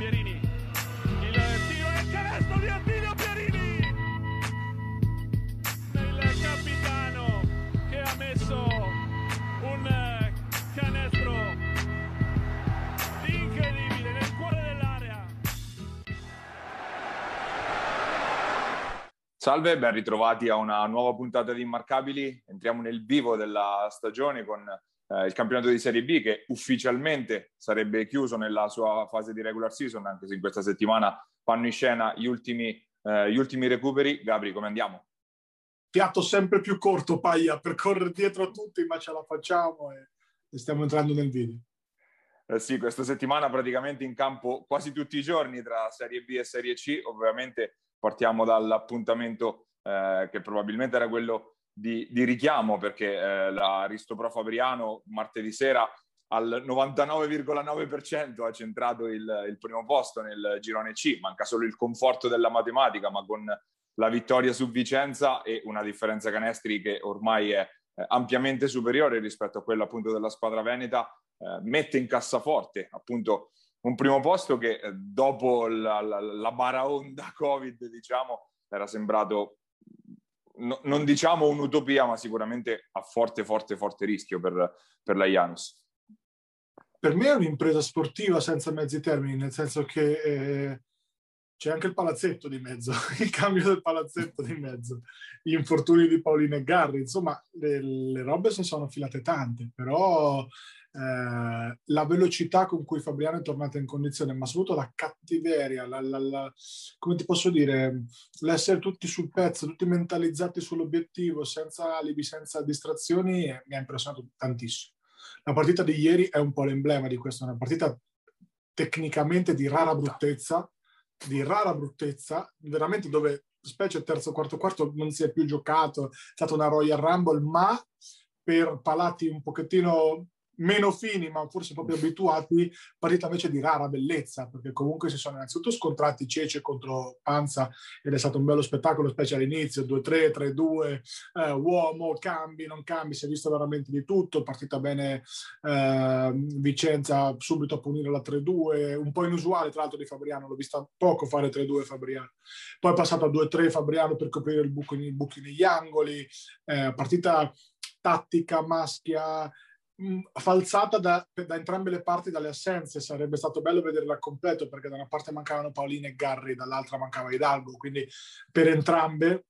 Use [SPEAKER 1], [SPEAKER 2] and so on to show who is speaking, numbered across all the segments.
[SPEAKER 1] Pierini. Il tiro e il canestro di Attilio Pierini. Il capitano che ha messo un canestro incredibile nel cuore dell'area.
[SPEAKER 2] Salve, ben ritrovati a una nuova puntata di Immarcabili. Entriamo nel vivo della stagione con eh, il campionato di Serie B che ufficialmente sarebbe chiuso nella sua fase di regular season, anche se in questa settimana fanno in scena gli ultimi, eh, gli ultimi recuperi. Gabri, come andiamo?
[SPEAKER 3] Fiato sempre più corto, Paia, per correre dietro a tutti, ma ce la facciamo e, e stiamo entrando nel video.
[SPEAKER 2] Eh sì, questa settimana praticamente in campo quasi tutti i giorni tra Serie B e Serie C. Ovviamente partiamo dall'appuntamento eh, che probabilmente era quello di, di richiamo perché eh, l'Aristo Pro Fabriano martedì sera al 99,9% ha centrato il, il, primo posto nel girone C, manca solo il conforto della matematica, ma con la vittoria su Vicenza e una differenza canestri che ormai è eh, ampiamente superiore rispetto a quella appunto della squadra veneta, eh, mette in cassaforte appunto un primo posto che eh, dopo la, la, la baraonda Covid, diciamo, era sembrato no, non diciamo un'utopia, ma sicuramente a forte, forte, forte rischio per, per la Janus.
[SPEAKER 3] Per me è un'impresa sportiva senza mezzi termini, nel senso che eh, c'è anche il palazzetto di mezzo, il cambio del palazzetto di mezzo, gli infortuni di Paolino e Garri, insomma le, le robe si sono filate tante, però eh, la velocità con cui Fabriano è tornato in condizione, ma soprattutto la cattiveria, la, la, la, come ti posso dire, l'essere tutti sul pezzo, tutti mentalizzati sull'obiettivo, senza alibi, senza distrazioni, mi ha impressionato tantissimo. La partita di ieri è un po' l'emblema di questo, una partita tecnicamente di rara bruttezza, di rara bruttezza, veramente dove specie terzo, quarto, quarto non si è più giocato, è stata una Royal Rumble, ma per palati un pochettino meno fini, ma forse proprio abituati, partita invece di rara bellezza, perché comunque si sono innanzitutto scontrati Cece contro Panza ed è stato un bello spettacolo, specie all'inizio, 2-3, 3-2, eh, uomo, cambi, non cambi, si è visto veramente di tutto, partita bene eh, Vicenza subito a punire la 3-2, un po' inusuale tra l'altro di Fabriano, l'ho vista poco fare 3-2 Fabriano, poi è passato a 2-3 Fabriano per coprire il buco, i buchi negli angoli, eh, partita tattica, maschia, falsata da, da, entrambe le parti dalle assenze. Sarebbe stato bello vederla completo perché da una parte mancavano Paolini e Garri, dall'altra mancava Hidalgo. Quindi per entrambe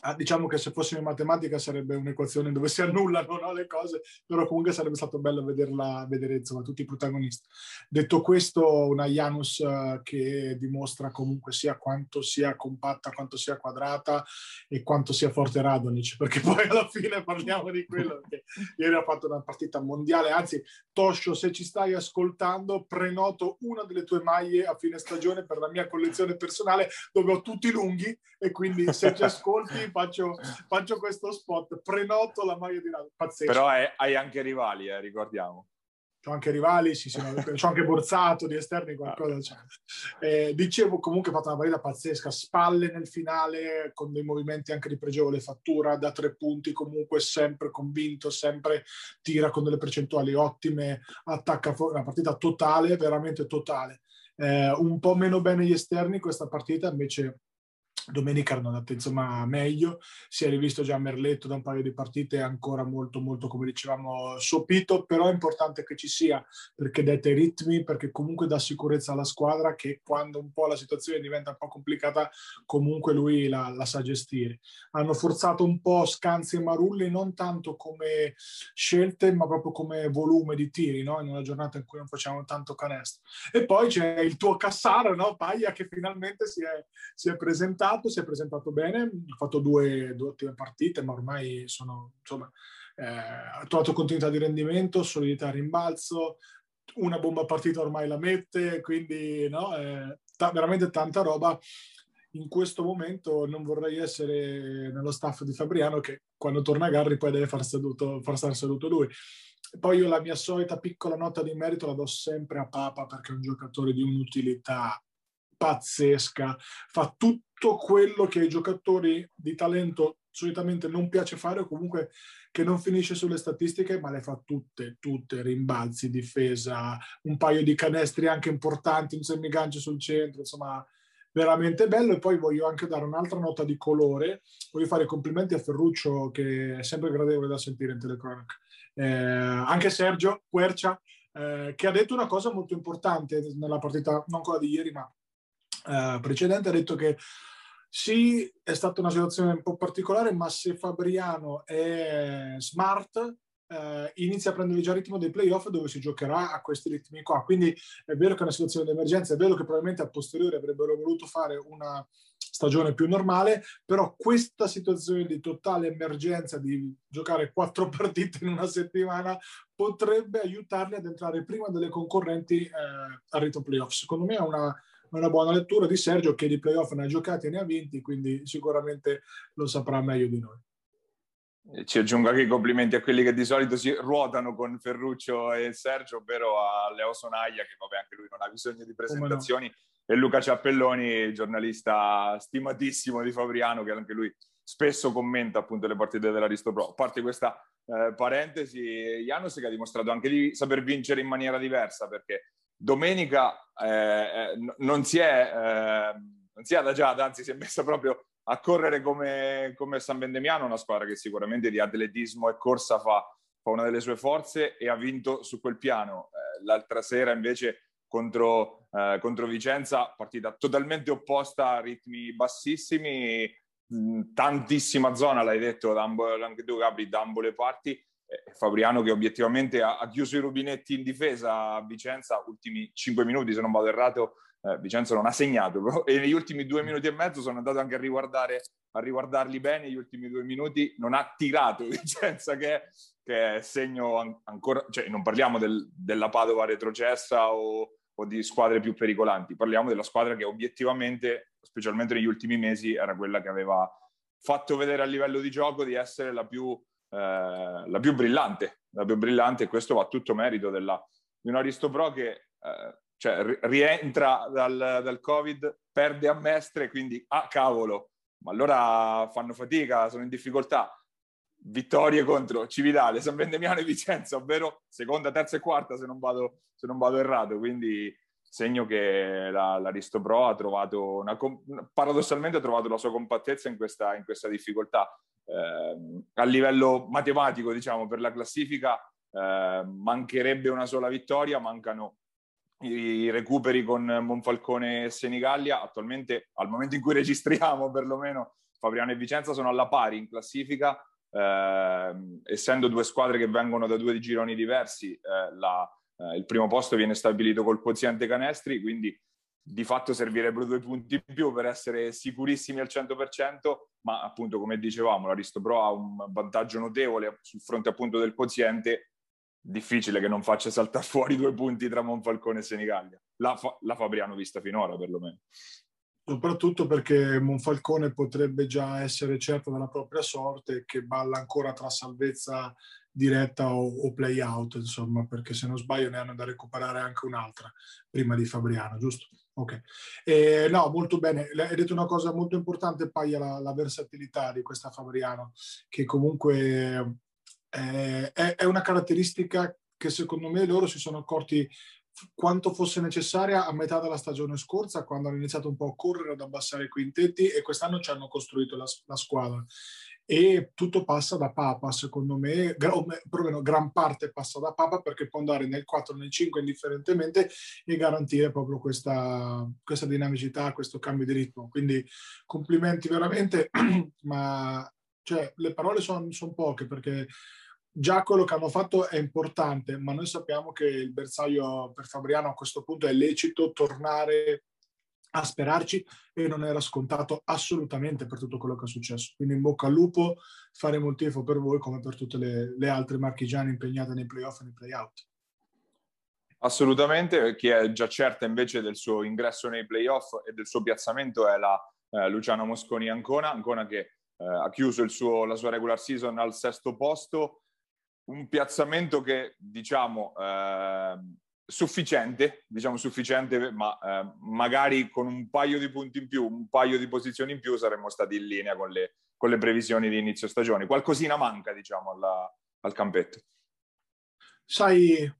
[SPEAKER 3] Ah, diciamo che se fossimo in matematica sarebbe un'equazione dove si annullano no, le cose, però comunque sarebbe stato bello vederla, vedere insomma, tutti i protagonisti. Detto questo, una Janus uh, che dimostra comunque sia quanto sia compatta, quanto sia quadrata e quanto sia forte Radonic, perché poi alla fine parliamo di quello, che ieri ha fatto una partita mondiale, anzi Toscio, se ci stai ascoltando, prenoto una delle tue maglie a fine stagione per la mia collezione personale dove ho tutti lunghi e quindi se ci ascolti faccio, faccio, questo spot, prenoto la maglia di Ronaldo. Pazzesco.
[SPEAKER 2] Però hai, hai anche rivali, eh, ricordiamo.
[SPEAKER 3] C'ho anche rivali, sì, sì, c'ho anche Borzato di esterni, qualcosa. Eh, dicevo, comunque ha fatto una partita pazzesca, spalle nel finale, con dei movimenti anche di pregevole fattura, da tre punti, comunque sempre convinto, sempre tira con delle percentuali ottime, attacca fuori, una partita totale, veramente totale. Eh, un po' meno bene gli esterni questa partita, invece Domenica hanno dato insomma meglio, si è rivisto già Merletto da un paio di partite, ancora molto molto come dicevamo sopito, però è importante che ci sia perché dette i ritmi, perché comunque dà sicurezza alla squadra che quando un po' la situazione diventa un po' complicata comunque lui la, la sa gestire. Hanno forzato un po' Scanzi e Marulli non tanto come scelte ma proprio come volume di tiri no? in una giornata in cui non facciamo tanto canestro. E poi c'è il tuo Cassaro, no? Paglia che finalmente si è, si è presentato presentato, si è presentato bene, ha fatto due, due ottime partite, ma ormai sono, insomma, eh, ha trovato continuità di rendimento, solidità a rimbalzo, una bomba partita ormai la mette, quindi no, eh, t- veramente tanta roba. In questo momento non vorrei essere nello staff di Fabriano che quando torna a Garri poi deve far, seduto, far stare seduto lui. Poi io la mia solita piccola nota di merito la do sempre a Papa perché è un giocatore di un'utilità pazzesca, fa tutto quello che i giocatori di talento solitamente non piace fare o comunque che non finisce sulle statistiche ma le fa tutte, tutte, rimbalzi, difesa, un paio di canestri anche importanti, un semigancio sul centro, insomma veramente bello. E poi voglio anche dare un'altra nota di colore, voglio fare complimenti a Ferruccio che è sempre gradevole da sentire in telecronaca, eh, anche Sergio Quercia eh, che ha detto una cosa molto importante nella partita, non quella di ieri ma eh, precedente, ha detto che sì, è stata una situazione un po' particolare, ma se Fabriano è smart, eh, inizia a prendere già il ritmo dei playoff dove si giocherà a questi ritmi qua. Quindi è vero che è una situazione di emergenza, è vero che probabilmente a posteriori avrebbero voluto fare una stagione più normale, però questa situazione di totale emergenza di giocare quattro partite in una settimana potrebbe aiutarli ad entrare prima delle concorrenti eh, al ritmo playoff. Secondo me è una, una buona lettura di Sergio che di playoff ne ha giocati e ne ha vinti, quindi sicuramente lo saprà meglio di noi.
[SPEAKER 2] Ci aggiungo anche i complimenti a quelli che di solito si ruotano con Ferruccio e Sergio, ovvero a Leo Sonaia, che vabbè anche lui non ha bisogno di presentazioni, no. e Luca Ciappelloni, giornalista stimatissimo di Fabriano, che anche lui spesso commenta appunto le partite dell'Aristo Pro. A parte questa eh, parentesi, Janus che ha dimostrato anche di saper vincere in maniera diversa, perché domenica eh, eh non, si è, eh, non si è adagiata, anzi si è messa proprio a correre come, come San Vendemiano, una squadra che sicuramente di atletismo e corsa fa, fa una delle sue forze e ha vinto su quel piano. Eh, l'altra sera invece contro, eh, contro, Vicenza, partita totalmente opposta ritmi bassissimi, tantissima zona, l'hai detto anche tu Gabri, da ambo le parti. Eh, Fabriano che obiettivamente ha, ha, chiuso i rubinetti in difesa a Vicenza, ultimi 5 minuti se non vado errato, eh, Vicenza non ha segnato e negli ultimi due minuti e mezzo sono andato anche a riguardare a riguardarli bene gli ultimi due minuti non ha tirato Vicenza che, che è segno an- ancora cioè non parliamo del, della Padova retrocessa o, o, di squadre più pericolanti parliamo della squadra che obiettivamente specialmente negli ultimi mesi era quella che aveva fatto vedere a livello di gioco di essere la più, eh, la più brillante la più brillante e questo va tutto merito della, di un Aristopro che eh, cioè rientra dal, dal Covid, perde a Mestre, quindi ah cavolo, ma allora fanno fatica, sono in difficoltà. Vittorie contro Cividale, San Vendemiano e Vicenza, ovvero seconda, terza e quarta se non vado, se non vado errato. Quindi segno che la, l'Aristo Pro ha trovato una, paradossalmente ha trovato la sua compattezza in questa, in questa difficoltà. Eh, a livello matematico, diciamo, per la classifica eh, mancherebbe una sola vittoria, mancano i recuperi con Monfalcone e Senigallia. Attualmente, al momento in cui registriamo, perlomeno Fabriano e Vicenza sono alla pari in classifica. Eh, essendo due squadre che vengono da due gironi diversi, eh, la, eh, il primo posto viene stabilito col quoziente canestri, quindi di fatto servirebbero due punti in più per essere sicurissimi al 100%, ma appunto come dicevamo l'Aristo Pro ha un vantaggio notevole sul fronte appunto del quoziente difficile che non faccia saltare fuori due punti tra Monfalcone e Senigallia. La, fa- la Fabriano vista finora, perlomeno.
[SPEAKER 3] Soprattutto perché Monfalcone potrebbe già essere certo della propria sorte che balla ancora tra salvezza diretta o, o play out, insomma, perché se non sbaglio ne hanno da recuperare anche un'altra prima di Fabriano, giusto? Ok. Eh, no, molto bene. Hai detto una cosa molto importante, Paia, la, la versatilità di questa Fabriano, che comunque eh, è, è una caratteristica che secondo me loro si sono accorti quanto fosse necessaria a metà della stagione scorsa, quando hanno iniziato un po' a correre, ad abbassare i quintetti e quest'anno ci hanno costruito la, la squadra. E tutto passa da Papa, secondo me, perlomeno gran parte passa da Papa perché può andare nel 4 nel 5 indifferentemente e garantire proprio questa, questa dinamicità, questo cambio di ritmo. Quindi complimenti veramente, ma cioè, le parole sono son poche perché già quello che hanno fatto è importante, ma noi sappiamo che il bersaglio per Fabriano a questo punto è lecito tornare a sperarci e non era scontato assolutamente per tutto quello che è successo. Quindi in bocca al lupo, faremo il tifo per voi come per tutte le, le altre marchigiane impegnate nei playoff e nei playout.
[SPEAKER 2] Assolutamente, chi è già certa invece del suo ingresso nei playoff e del suo piazzamento è la eh, Luciano Mosconi Ancona, Ancona che eh, ha chiuso suo, la sua regular season al sesto posto, un piazzamento che diciamo eh, sufficiente, diciamo sufficiente, ma eh, magari con un paio di punti in più, un paio di posizioni in più saremmo stati in linea con le, con le previsioni di inizio stagione. Qualcosina manca, diciamo, alla, al campetto.
[SPEAKER 3] Sai,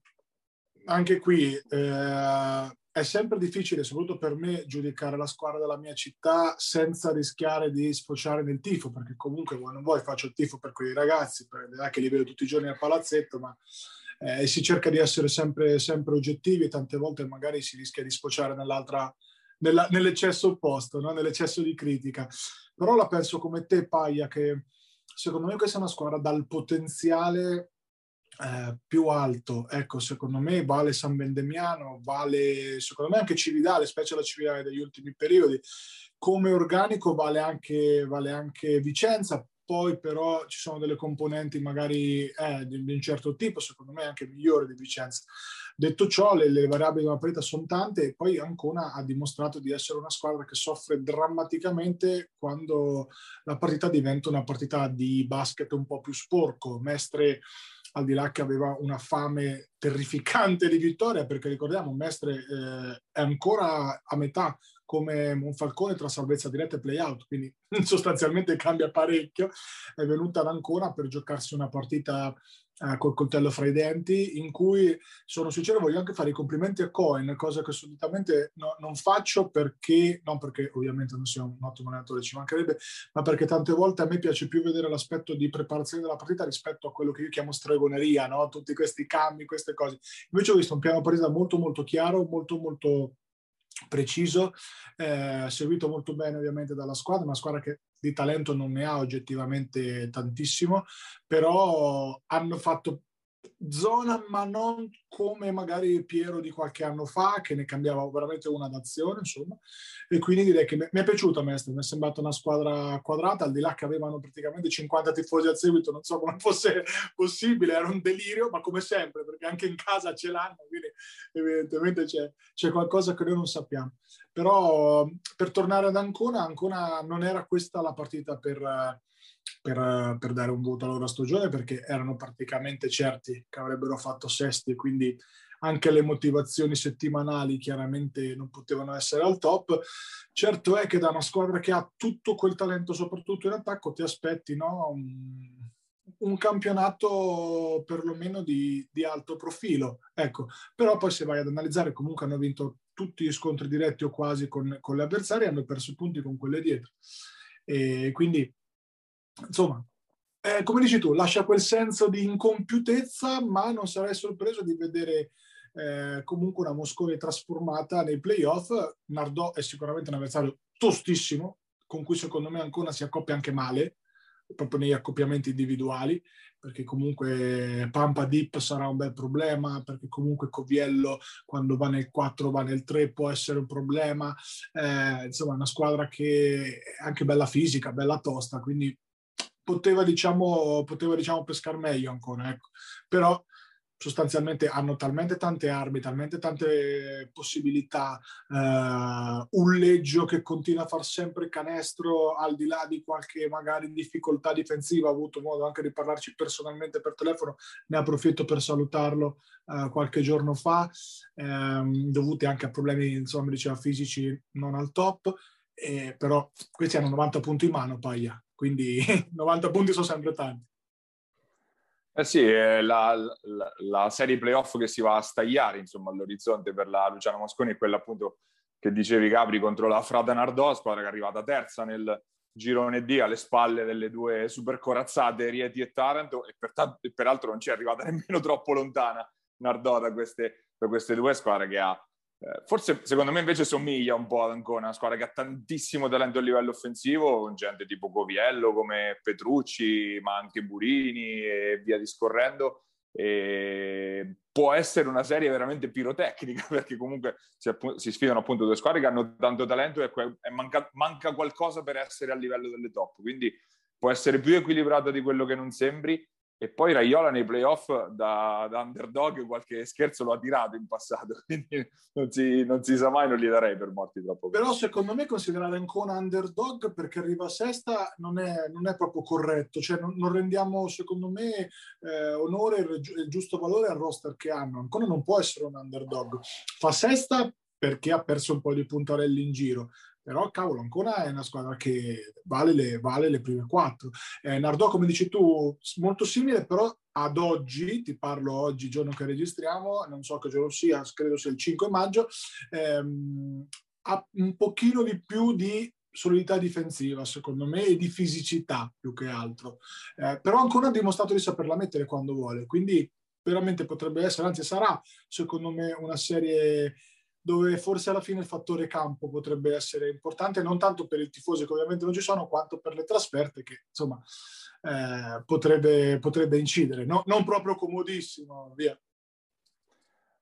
[SPEAKER 3] anche qui eh, è sempre difficile, soprattutto per me, giudicare la squadra della mia città senza rischiare di sfociare nel tifo, perché comunque non vuoi faccio il tifo per quei ragazzi, per, che li vedo tutti i giorni al palazzetto, ma eh, si cerca di essere sempre, sempre oggettivi e tante volte magari si rischia di sfociare nella, nell'eccesso opposto, no? nell'eccesso di critica. Però la penso come te, Paia, che secondo me questa è una squadra dal potenziale eh, più alto. Ecco, secondo me vale San Bendemiano, vale secondo me anche Cividale, specie la Cividale degli ultimi periodi. Come organico vale anche, vale anche Vicenza, poi però ci sono delle componenti magari eh, di, un certo tipo, secondo me anche migliori di Vicenza. Detto ciò, le, le variabili della partita sono tante e poi Ancona ha dimostrato di essere una squadra che soffre drammaticamente quando la partita diventa una partita di basket un po' più sporco. Mestre al di là che aveva una fame terrificante di vittoria, perché ricordiamo, Mestre eh, è ancora a metà come Monfalcone tra salvezza diretta e play-out, quindi sostanzialmente cambia parecchio, è venuta ad Ancona per giocarsi una partita eh, col coltello fra i denti, in cui sono sincero, voglio anche fare i complimenti a Cohen, cosa che solitamente no, non faccio perché, non perché ovviamente non sia un ottimo allenatore, ci mancherebbe, ma perché tante volte a me piace più vedere l'aspetto di preparazione della partita rispetto a quello che io chiamo stregoneria, no? tutti questi cambi, queste cose. Invece ho visto un piano partita molto molto chiaro, molto molto preciso, eh, seguito molto bene ovviamente dalla squadra, una squadra che di talento non ne ha oggettivamente tantissimo, però hanno fatto zona, ma non come magari Piero di qualche anno fa, che ne cambiava veramente una d'azione, insomma. E quindi direi che mi è piaciuta Mestre, mi è sembrata una squadra quadrata, al di là che avevano praticamente 50 tifosi a seguito, non so come fosse possibile, era un delirio, ma come sempre, perché anche in casa ce l'hanno, quindi evidentemente c'è, c'è qualcosa che noi non sappiamo. Però per tornare ad Ancona, Ancona non era questa la partita per per, per, dare un voto alla loro stagione perché erano praticamente certi che avrebbero fatto sesti quindi anche le motivazioni settimanali chiaramente non potevano essere al top. Certo è che da una squadra che ha tutto quel talento, soprattutto in attacco, ti aspetti no? un, un, campionato perlomeno di, di, alto profilo. Ecco, però poi se vai ad analizzare, comunque hanno vinto tutti gli scontri diretti o quasi con, con le avversarie, hanno perso punti con quelle dietro. E quindi insomma, eh, come dici tu, lascia quel senso di incompiutezza, ma non sarei sorpreso di vedere eh, comunque una Moscone trasformata nei playoff. Nardò è sicuramente un avversario tostissimo, con cui secondo me ancora si accoppia anche male, proprio negli accoppiamenti individuali, perché comunque Pampa Deep sarà un bel problema, perché comunque Coviello quando va nel 4 va nel 3 può essere un problema, eh, insomma una squadra che è anche bella fisica, bella tosta, quindi poteva diciamo, poteva, diciamo pescare meglio ancora, ecco. però sostanzialmente hanno talmente tante armi, talmente tante possibilità, eh, un leggio che continua a far sempre canestro al di là di qualche magari difficoltà difensiva, ho avuto modo anche di parlarci personalmente per telefono, ne approfitto per salutarlo eh, qualche giorno fa, ehm, dovuti anche a problemi, insomma, diceva fisici non al top, eh, però questi hanno 90 punti in mano, Paglia, quindi 90 punti sono sempre tanti.
[SPEAKER 2] Eh sì, la, la, la, serie playoff che si va a stagliare insomma, all'orizzonte per la Luciano Mosconi è quella appunto che dicevi Capri contro la Frada Nardò, squadra che è arrivata terza nel girone D alle spalle delle due super corazzate Rieti e Taranto e peraltro non ci è arrivata nemmeno troppo lontana Nardò da queste, da queste due squadre che ha forse secondo me invece somiglia un po' ad Ancona, una squadra che ha tantissimo talento a livello offensivo, con gente tipo Coviello, come Petrucci, ma anche Burini e via discorrendo. E può essere una serie veramente pirotecnica perché comunque si, appu- si, sfidano appunto due squadre che hanno tanto talento e, e manca-, manca qualcosa per essere a livello delle top. Quindi può essere più equilibrata di quello che non sembri e poi Raiola nei playoff da, da, underdog qualche scherzo lo ha tirato in passato, quindi non si, non si, sa mai, non gli darei per morti troppo.
[SPEAKER 3] Però secondo me considerare ancora underdog perché arriva a sesta non è, non è proprio corretto, cioè non, non rendiamo secondo me eh, onore e il giusto valore al roster che hanno. Ancora non può essere un underdog. Fa sesta perché ha perso un po' di puntarelli in giro, però cavolo, ancora è una squadra che vale le, vale le prime quattro. Eh, Nardò, come dici tu, molto simile, però ad oggi, ti parlo oggi, giorno che registriamo, non so che giorno sia, credo sia il 5 maggio, ehm, ha un pochino di più di solidità difensiva, secondo me, e di fisicità più che altro. Eh, però ancora ha dimostrato di saperla mettere quando vuole, quindi veramente potrebbe essere, anzi sarà, secondo me, una serie dove forse alla fine il fattore campo potrebbe essere importante, non tanto per i tifosi che ovviamente non ci sono, quanto per le trasferte che insomma eh, potrebbe, potrebbe, incidere. No, non proprio comodissimo, via.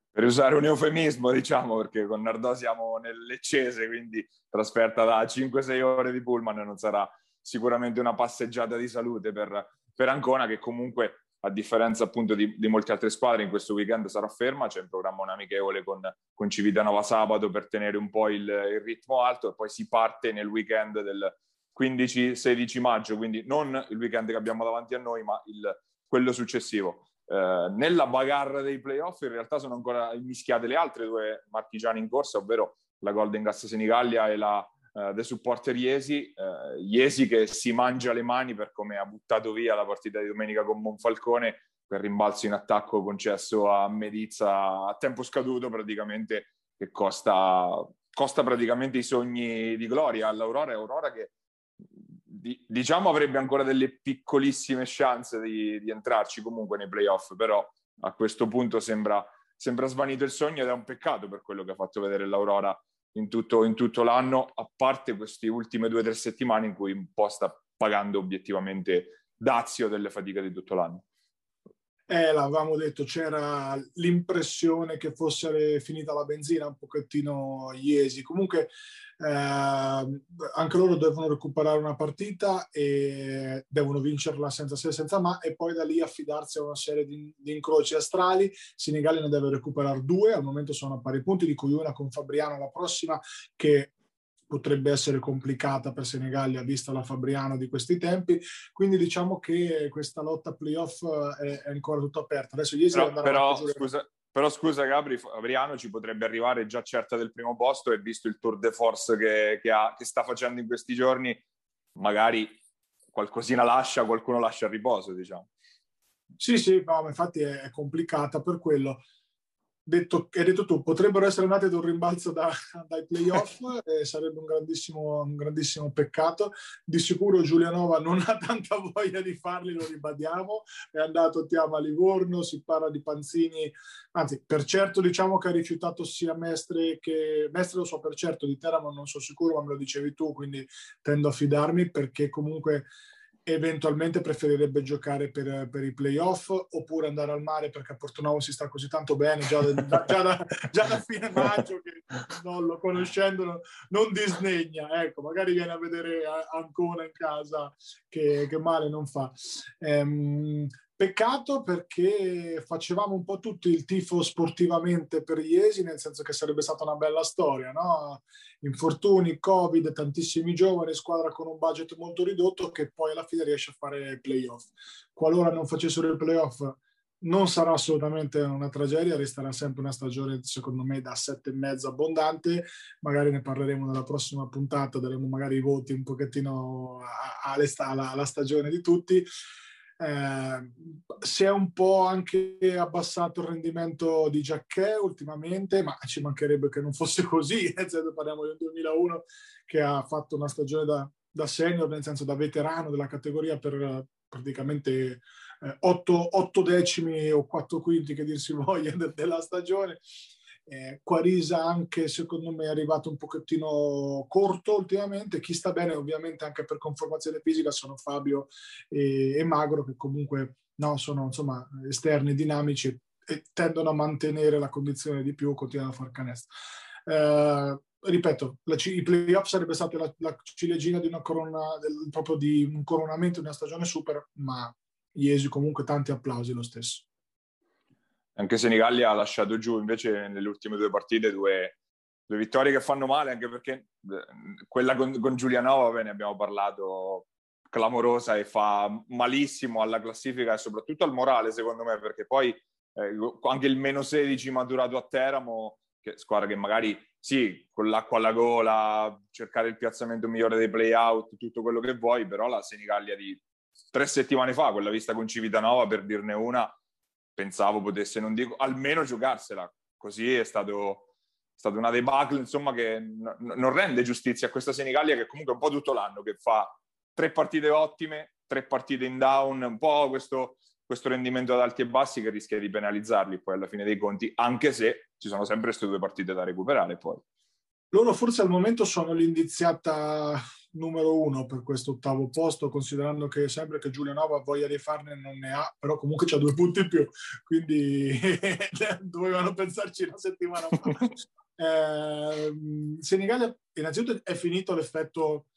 [SPEAKER 2] Per usare un eufemismo, diciamo, perché con Nardò siamo nel Leccese, quindi trasferta da 5-6 ore di pullman non sarà sicuramente una passeggiata di salute per, per Ancona, che comunque a differenza appunto di, di, molte altre squadre, in questo weekend sarà ferma, c'è in programma un amichevole con, con Civitanova sabato per tenere un po' il, il, ritmo alto e poi si parte nel weekend del 15-16 maggio, quindi non il weekend che abbiamo davanti a noi, ma il, quello successivo. Eh, nella bagarra dei playoff in realtà sono ancora mischiate le altre due marchigiane in corsa, ovvero la Golden Gas Senigallia e la uh, The Supporter Iesi, uh, Iesi che si mangia le mani per come ha buttato via la partita di domenica con Monfalcone per rimbalzo in attacco concesso a Medizza a tempo scaduto praticamente che costa, costa praticamente i sogni di gloria. all'Aurora e Aurora che di, diciamo avrebbe ancora delle piccolissime chance di, di, entrarci comunque nei playoff però a questo punto sembra, sembra svanito il sogno ed è un peccato per quello che ha fatto vedere l'Aurora in tutto, in tutto l'anno, a parte queste ultime due o tre settimane in cui un po' sta pagando obiettivamente dazio delle fatiche di tutto l'anno.
[SPEAKER 3] Eh, l'avevamo detto, c'era l'impressione che fosse finita la benzina un pochettino iesi. Comunque eh, anche loro devono recuperare una partita e devono vincerla senza se senza ma e poi da lì affidarsi a una serie di, di incroci astrali. Senegali ne deve recuperare due, al momento sono a pari punti, di cui una con Fabriano la prossima che potrebbe essere complicata per Senigallia vista la Fabriano di questi tempi, quindi diciamo che questa lotta playoff è, è ancora tutta aperta. Adesso ieri
[SPEAKER 2] però, però, scusa, però scusa Gabri, Fabriano ci potrebbe arrivare già certa del primo posto e visto il tour de force che, che, ha, che sta facendo in questi giorni, magari qualcosina lascia, qualcuno lascia a riposo, diciamo.
[SPEAKER 3] Sì, sì, no, infatti è, è complicata per quello detto, hai detto tu, potrebbero essere andati ad un rimbalzo da, dai playoff e sarebbe un grandissimo, un grandissimo peccato. Di sicuro Giulianova non ha tanta voglia di farli, lo ribadiamo, è andato Tiama a Livorno, si parla di Panzini, anzi per certo diciamo che ha rifiutato sia Mestre che Mestre lo so per certo, di Teramo non sono sicuro, ma me lo dicevi tu, quindi tendo a fidarmi perché comunque eventualmente preferirebbe giocare per, per, i playoff oppure andare al mare perché a Portonavo si sta così tanto bene già da, già da, già da fine maggio che non lo conoscendo non disdegna ecco magari viene a vedere Ancona in casa che, che male non fa. Ehm, Peccato perché facevamo un po' tutti il tifo sportivamente per Iesi, nel senso che sarebbe stata una bella storia, no? Infortuni, Covid, tantissimi giovani, squadra con un budget molto ridotto che poi alla fine riesce a fare playoff. Qualora non facessero il playoff non sarà assolutamente una tragedia, resterà sempre una stagione secondo me da sette e mezzo abbondante, magari ne parleremo nella prossima puntata, daremo magari i voti un pochettino alla stagione di tutti eh, si è un po' anche abbassato il rendimento di Giacchè ultimamente, ma ci mancherebbe che non fosse così. Parliamo del 2001 che ha fatto una stagione da, da senior, nel senso da veterano della categoria per praticamente eh, otto, otto decimi o quattro quinti che dir si voglia de, della stagione eh, Quarisa anche secondo me è arrivato un pochettino corto ultimamente. Chi sta bene ovviamente anche per conformazione fisica sono Fabio e, e Magro che comunque no, sono insomma esterni dinamici e tendono a mantenere la condizione di più, continuano a far canestro. Eh, ripeto, la, i playoff sarebbe stata la, la ciliegina di una corona, del, proprio di un coronamento di una stagione super, ma Iesi comunque tanti applausi lo stesso
[SPEAKER 2] anche se Nigallia ha lasciato giù invece nelle ultime due partite due, due vittorie che fanno male, anche perché eh, quella con, con Giulianova, ne abbiamo parlato, clamorosa e fa malissimo alla classifica e soprattutto al morale, secondo me, perché poi eh, anche il meno 16 maturato a Teramo che, squadra che magari sì, con l'acqua alla gola, cercare il piazzamento migliore dei play-out, tutto quello che vuoi, però la Senigallia di tre settimane fa, quella vista con Civitanova, per dirne una, pensavo potesse, non dico, almeno giocarsela. Così è stato, è stata una debacle, insomma, che n- non rende giustizia a questa Senigallia che comunque un po' tutto l'anno, che fa tre partite ottime, tre partite in down, un po' questo, questo rendimento ad alti e bassi che rischia di penalizzarli poi alla fine dei conti, anche se ci sono sempre queste due partite da recuperare poi.
[SPEAKER 3] Loro forse al momento sono l'indiziata numero uno per questo ottavo posto, considerando che sempre che Giulianova voglia di farne non ne ha, però comunque c'ha due punti in più, quindi dovevano pensarci una settimana fa. eh, Senigallia innanzitutto è finito l'effetto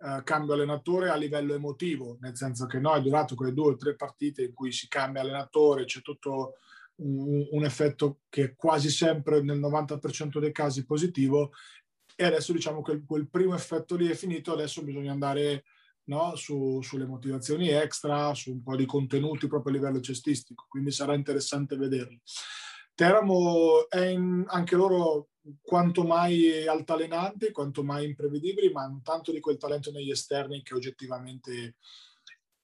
[SPEAKER 3] eh, cambio allenatore a livello emotivo, nel senso che no, è durato quelle due o tre partite in cui si cambia allenatore, c'è tutto un, un effetto che è quasi sempre nel 90% dei casi positivo e adesso diciamo che quel primo effetto lì è finito, adesso bisogna andare no, su, sulle motivazioni extra, su un po' di contenuti proprio a livello cestistico, quindi sarà interessante vederli. Teramo è in, anche loro quanto mai altalenanti, quanto mai imprevedibili, ma hanno tanto di quel talento negli esterni che oggettivamente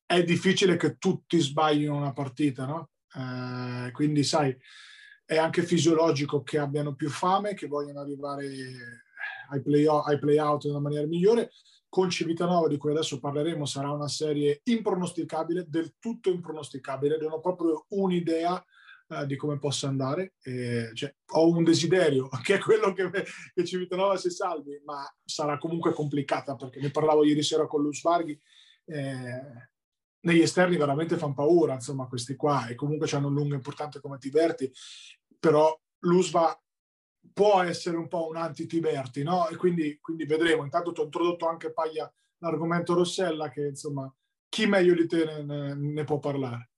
[SPEAKER 3] è difficile che tutti sbaglino una partita, no? Eh, quindi sai, è anche fisiologico che abbiano più fame, che vogliono arrivare ai play, ai play una maniera migliore. Con Civitanova, di cui adesso parleremo, sarà una serie impronosticabile, del tutto impronosticabile. Non ho proprio un'idea uh, di come possa andare. Eh, cioè, ho un desiderio, che è quello che, che Civitanova si salvi, ma sarà comunque complicata perché ne parlavo ieri sera con Luz Varghi. Eh, negli esterni veramente fanno paura, insomma, questi qua, e comunque hanno un lungo importante come Tiberti, però l'Usva può essere un po' un anti-Tiberti, no? E quindi, quindi vedremo. Intanto ti ho introdotto anche Paglia l'argomento Rossella, che insomma, chi meglio di te ne, ne può parlare?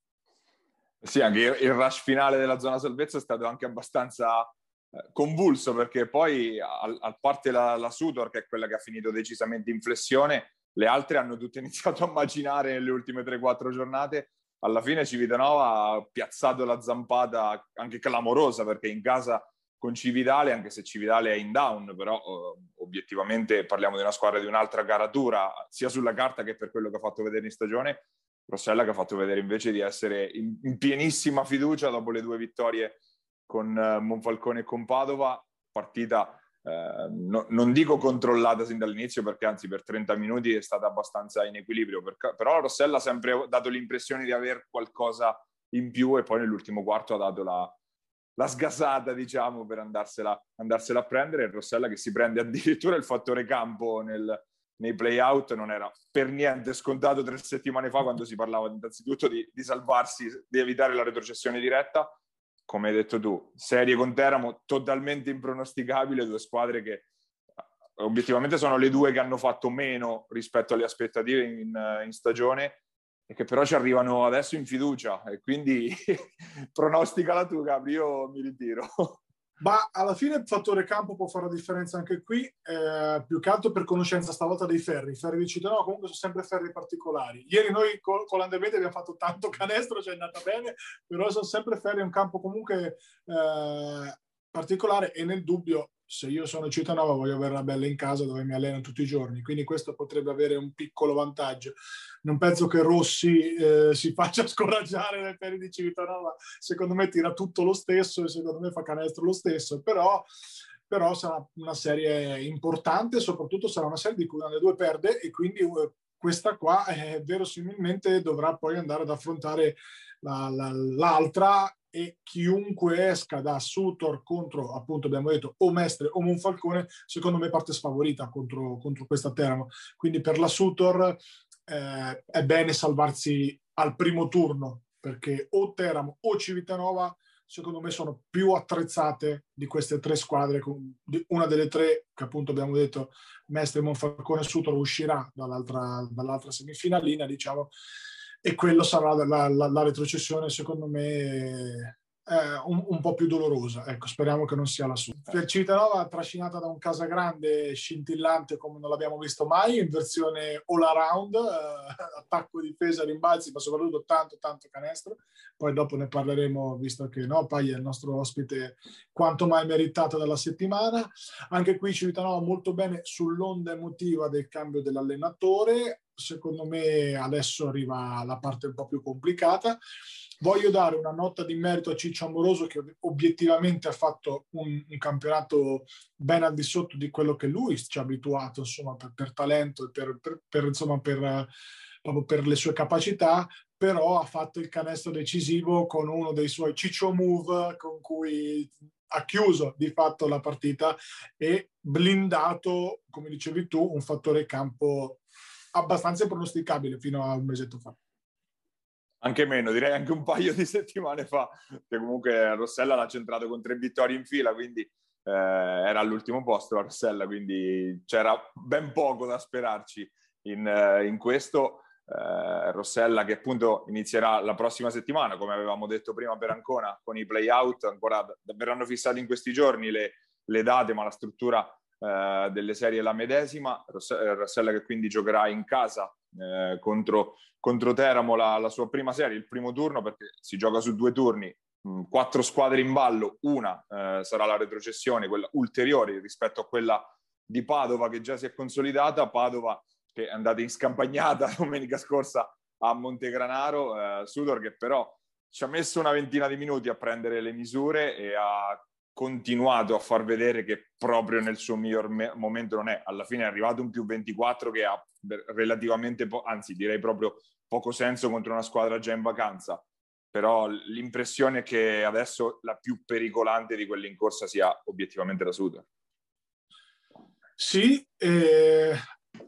[SPEAKER 2] Sì, anche il rush finale della zona salvezza è stato anche abbastanza eh, convulso perché poi a parte la, la Sudor che è quella che ha finito decisamente in flessione le altre hanno tutte iniziato a macinare nelle ultime 3-4 giornate alla fine Civitanova ha piazzato la zampata anche clamorosa perché in casa con Cividale, anche se Cividale è in down, però eh, obiettivamente parliamo di una squadra di un'altra caratura, sia sulla carta che per quello che ha fatto vedere in stagione. Rossella che ha fatto vedere invece di essere in, in pienissima fiducia dopo le due vittorie con eh, Monfalcone e con Padova, partita eh, no, non dico controllata sin dall'inizio perché anzi per 30 minuti è stata abbastanza in equilibrio, perché, però Rossella ha sempre dato l'impressione di avere qualcosa in più e poi nell'ultimo quarto ha dato la, la sgasata, diciamo, per andarsela, andarsela, a prendere. E Rossella che si prende addirittura il fattore campo nel, nei play-out non era per niente scontato tre settimane fa quando si parlava innanzitutto di, di salvarsi, di evitare la retrocessione diretta. Come hai detto tu, serie con Teramo totalmente impronosticabile, due squadre che obiettivamente sono le due che hanno fatto meno rispetto alle aspettative in, in stagione e che però ci arrivano adesso in fiducia e quindi pronosticala tu Gabri, io mi ritiro.
[SPEAKER 3] Ma alla fine il fattore campo può fare la differenza anche qui, eh, più che altro per conoscenza stavolta dei ferri. I ferri di Cittadino comunque sono sempre ferri particolari. Ieri noi con, con l'Andemete abbiamo fatto tanto canestro, ci è andata bene, però sono sempre ferri, un campo comunque eh, particolare e nel dubbio se io sono Cittadino voglio avere la bella in casa dove mi alleno tutti i giorni, quindi questo potrebbe avere un piccolo vantaggio. Non penso che Rossi eh, si faccia scoraggiare nel peri di Civitanova, secondo me tira tutto lo stesso e secondo me fa canestro lo stesso, però, però sarà una serie importante, soprattutto sarà una serie di cui una delle due perde e quindi uh, questa qua eh, verosimilmente dovrà poi andare ad affrontare la, la, l'altra e chiunque esca da Sutor contro, appunto abbiamo detto, o Mestre o Monfalcone, secondo me parte sfavorita contro, contro questa Teramo. Quindi per la Sutor eh, è bene salvarsi al primo turno, perché o Teramo o Civitanova secondo me sono più attrezzate di queste tre squadre. Una delle tre, che appunto abbiamo detto, Mestre, Monfalcone e Sutor, uscirà dall'altra, dall'altra semifinalina, diciamo, e quello sarà la, la, la retrocessione, secondo me, eh, un, un, po' più dolorosa. Ecco, speriamo che non sia la sua. Per Civitanova trascinata da un Casagrande scintillante come non l'abbiamo visto mai, in versione all around, eh, attacco, difesa, rimbalzi, ma soprattutto tanto, tanto canestro. Poi dopo ne parleremo, visto che no, Pai è il nostro ospite quanto mai meritato della settimana. Anche qui Civitanova molto bene sull'onda emotiva del cambio dell'allenatore. Secondo me adesso arriva la parte un po' più complicata. Voglio dare una nota di merito a Ciccio Amoroso che obiettivamente ha fatto un, un campionato ben al di sotto di quello che lui ci ha abituato, insomma, per, per talento e per, per, per, insomma, per, proprio per le sue capacità, però ha fatto il canestro decisivo con uno dei suoi Ciccio Move con cui ha chiuso di fatto la partita e blindato, come dicevi tu, un fattore campo abbastanza pronosticabile fino a un mesetto fa
[SPEAKER 2] anche meno, direi anche un paio di settimane fa, che comunque Rossella l'ha centrato con tre vittorie in fila, quindi eh, era all'ultimo posto la Rossella, quindi c'era ben poco da sperarci in, eh, in questo. Eh, Rossella che appunto inizierà la prossima settimana, come avevamo detto prima per Ancona, con i play-out, ancora verranno fissati in questi giorni le, le date, ma la struttura eh, delle serie la medesima. Eh, Rossella che quindi giocherà in casa eh, contro, contro, Teramo la, la, sua prima serie, il primo turno, perché si gioca su due turni, mh, quattro squadre in ballo, una eh, sarà la retrocessione, quella ulteriore rispetto a quella di Padova che già si è consolidata, Padova che è andata in scampagnata domenica scorsa a Montegranaro, eh, Sudor che però ci ha messo una ventina di minuti a prendere le misure e ha continuato a far vedere che proprio nel suo miglior me- momento non è. Alla fine è arrivato un più 24 che ha relativamente, po- anzi direi proprio poco senso contro una squadra già in vacanza. Però l'impressione è che adesso la più pericolante di quelle in corsa sia obiettivamente la Suda.
[SPEAKER 3] Sì, eh,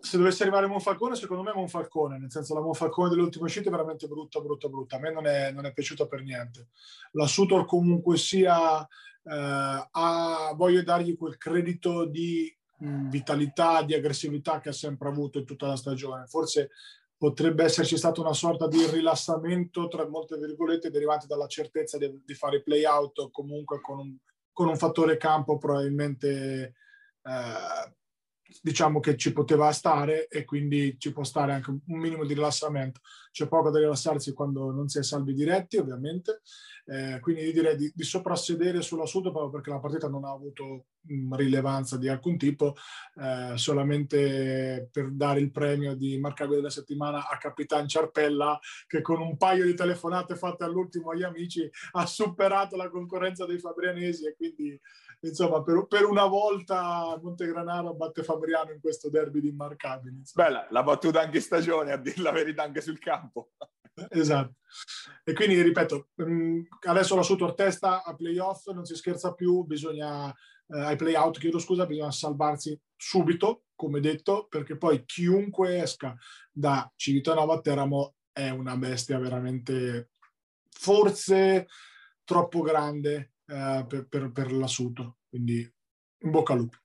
[SPEAKER 3] se dovesse arrivare Monfalcone, secondo me Monfalcone, nel senso la Monfalcone dell'ultimo uscita è veramente brutta, brutta, brutta. A me non è, non è piaciuta per niente. La Sutor comunque sia ha, voglio dargli quel credito di mh, vitalità, di aggressività che ha sempre avuto in tutta la stagione. Forse potrebbe esserci stata una sorta di rilassamento, tra molte virgolette, derivante dalla certezza di, di fare play out comunque con un, con un fattore campo probabilmente eh, diciamo che ci poteva stare e quindi ci può stare anche un minimo di rilassamento. C'è poco da rilassarsi quando non si è salvi diretti, ovviamente. Eh, quindi direi di, di soprassedere sulla Sud proprio perché la partita non ha avuto mh, rilevanza di alcun tipo, eh, solamente per dare il premio di marcabile della settimana a Capitan Ciarpella che con un paio di telefonate fatte all'ultimo agli amici ha superato la concorrenza dei fabrianesi e quindi insomma, per, per, una volta Montegranaro batte Fabriano in questo derby di immarcabili. Insomma.
[SPEAKER 2] Bella, l'ha battuta anche in stagione, a dire la verità, anche sul campo.
[SPEAKER 3] Esatto. E quindi, ripeto, mm, adesso la Sutor testa a playoff, non si scherza più, bisogna, eh, ai playout, chiedo scusa, bisogna salvarsi subito, come detto, perché poi chiunque esca da Civitanova a Teramo è una bestia veramente, forse troppo grande eh, per, per, per la Sudor. Quindi in bocca al lupo.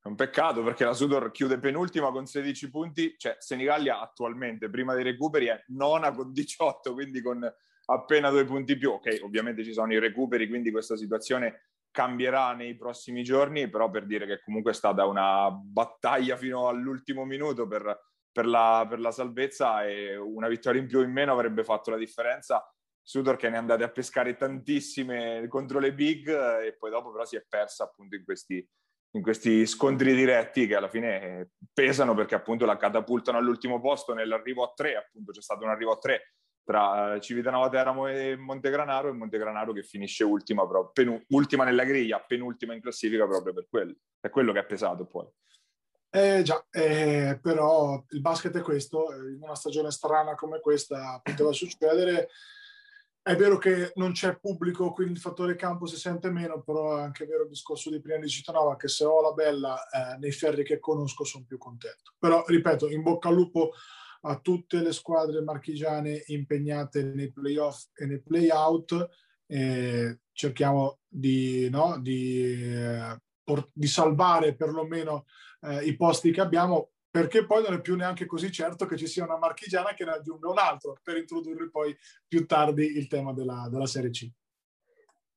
[SPEAKER 2] È un peccato perché la Sudor chiude penultima con 16 punti, cioè Senigallia attualmente prima dei recuperi è nona con 18, quindi con appena due punti più. Ok, ovviamente ci sono i recuperi, quindi questa situazione cambierà nei prossimi giorni, però per dire che comunque è stata una battaglia fino all'ultimo minuto per, per, la, per la salvezza e una vittoria in più o in meno avrebbe fatto la differenza Sudor che ne è andate a pescare tantissime contro le big e poi dopo però si è persa appunto in questi, in questi scontri diretti che alla fine pesano perché appunto la catapultano all'ultimo posto nell'arrivo a tre, appunto c'è stato un arrivo a tre tra eh, Civitanova Teramo e Montegranaro e Montegranaro che finisce ultima, però, penu- ultima nella griglia, penultima in classifica proprio per quello. È quello che ha pesato poi.
[SPEAKER 3] Eh già, eh, però il basket è questo, in una stagione strana come questa poteva succedere è vero che non c'è pubblico, quindi il fattore campo si sente meno, però è anche vero il discorso di prima di Citanova che se ho la bella eh, nei ferri che conosco sono più contento. Però, ripeto, in bocca al lupo a tutte le squadre marchigiane impegnate nei playoff e nei playout. Eh, cerchiamo di, no, di, eh, por- di salvare perlomeno eh, i posti che abbiamo perché poi non è più neanche così certo che ci sia una marchigiana che ne aggiunga un altro per introdurre poi più tardi il tema della, della Serie C.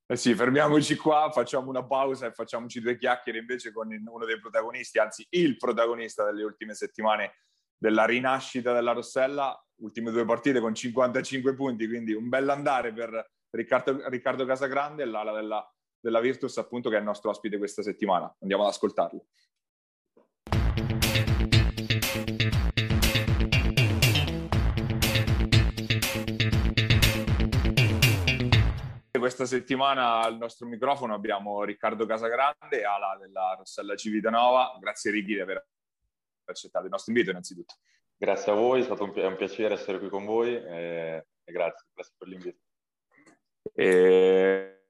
[SPEAKER 2] Eh sì, fermiamoci qua, facciamo una pausa e facciamoci due chiacchiere invece con uno dei protagonisti, anzi il protagonista delle ultime settimane della rinascita della Rossella, ultime due partite con 55 punti, quindi un bel andare per Riccardo, Riccardo Casagrande, l'ala della, della Virtus appunto che è il nostro ospite questa settimana. Andiamo ad ascoltarlo. Questa settimana al nostro microfono abbiamo Riccardo Casagrande, ala della Rossella Civitanova. Grazie Ricky di aver accettato il nostro invito innanzitutto.
[SPEAKER 4] Grazie a voi, è stato un, pi- un piacere essere qui con voi e, e grazie, grazie per l'invito.
[SPEAKER 2] E...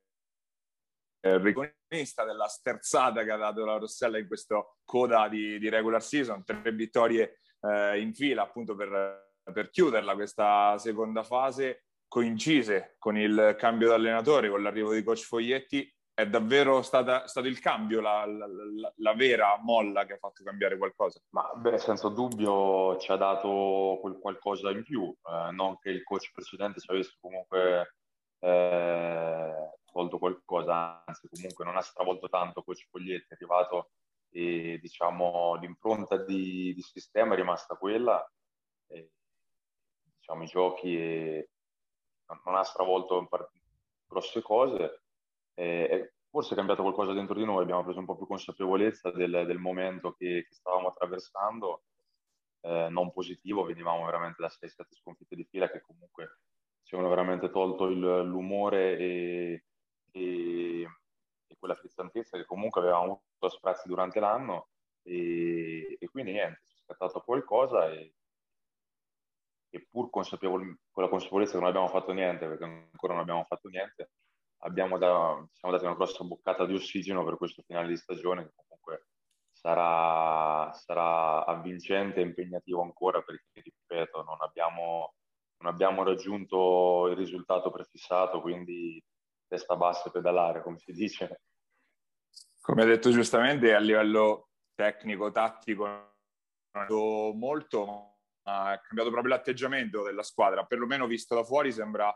[SPEAKER 2] Riconista della sterzata che ha dato la Rossella in questo coda di, di regular season, tre vittorie eh, in fila appunto per, per chiuderla questa seconda fase coincise con il cambio di allenatore, con l'arrivo di coach Foglietti, è davvero stata, stato il cambio la, la, la, la, vera molla che ha fatto cambiare qualcosa?
[SPEAKER 4] Ma beh, senza dubbio ci ha dato quel qualcosa in più, eh, non che il coach precedente ci avesse comunque eh, tolto qualcosa, anzi comunque non ha stravolto tanto coach Foglietti, è arrivato e diciamo l'impronta di, di sistema è rimasta quella, e, diciamo i giochi e, non ha stravolto grosse cose. E forse è cambiato qualcosa dentro di noi, abbiamo preso un po' più consapevolezza del, del momento che, che, stavamo attraversando, eh, non positivo, venivamo veramente da 6-7 sconfitte di fila che comunque ci avevano veramente tolto il, l'umore e, e, e, quella frizzantezza che comunque avevamo avuto a sprazzi durante l'anno e, e quindi niente, è scattato qualcosa e, e pur consapevol- con la consapevolezza che non abbiamo fatto niente, perché ancora non abbiamo fatto niente, abbiamo da, siamo dati una grossa boccata di ossigeno per questo finale di stagione che comunque sarà, sarà avvincente e impegnativo ancora perché, ripeto, non abbiamo, non abbiamo raggiunto il risultato prefissato, quindi testa bassa e pedalare, come si dice.
[SPEAKER 2] Come ha detto giustamente, a livello tecnico, tattico, molto, ha cambiato proprio l'atteggiamento della squadra, perlomeno visto da fuori sembra,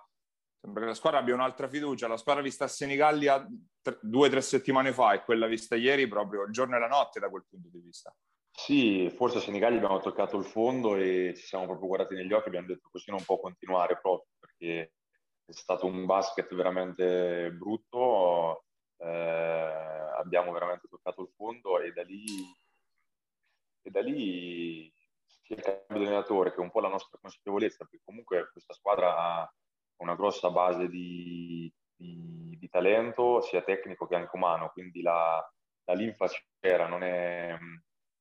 [SPEAKER 2] sembra che la squadra abbia un'altra fiducia. La squadra vista a Senigallia tre, due o tre settimane fa e quella vista ieri proprio il giorno e la notte da quel punto di vista.
[SPEAKER 4] Sì, forse a Senigallia abbiamo toccato il fondo e ci siamo proprio guardati negli occhi abbiamo detto così non può continuare proprio perché è stato un basket veramente brutto, eh, abbiamo veramente toccato il fondo e da lì, e da lì sia il cambio di allenatore che un po' la nostra consapevolezza, perché comunque questa squadra ha una grossa base di, di, di talento, sia tecnico che anche umano, quindi la, la linfa c'era, non, è,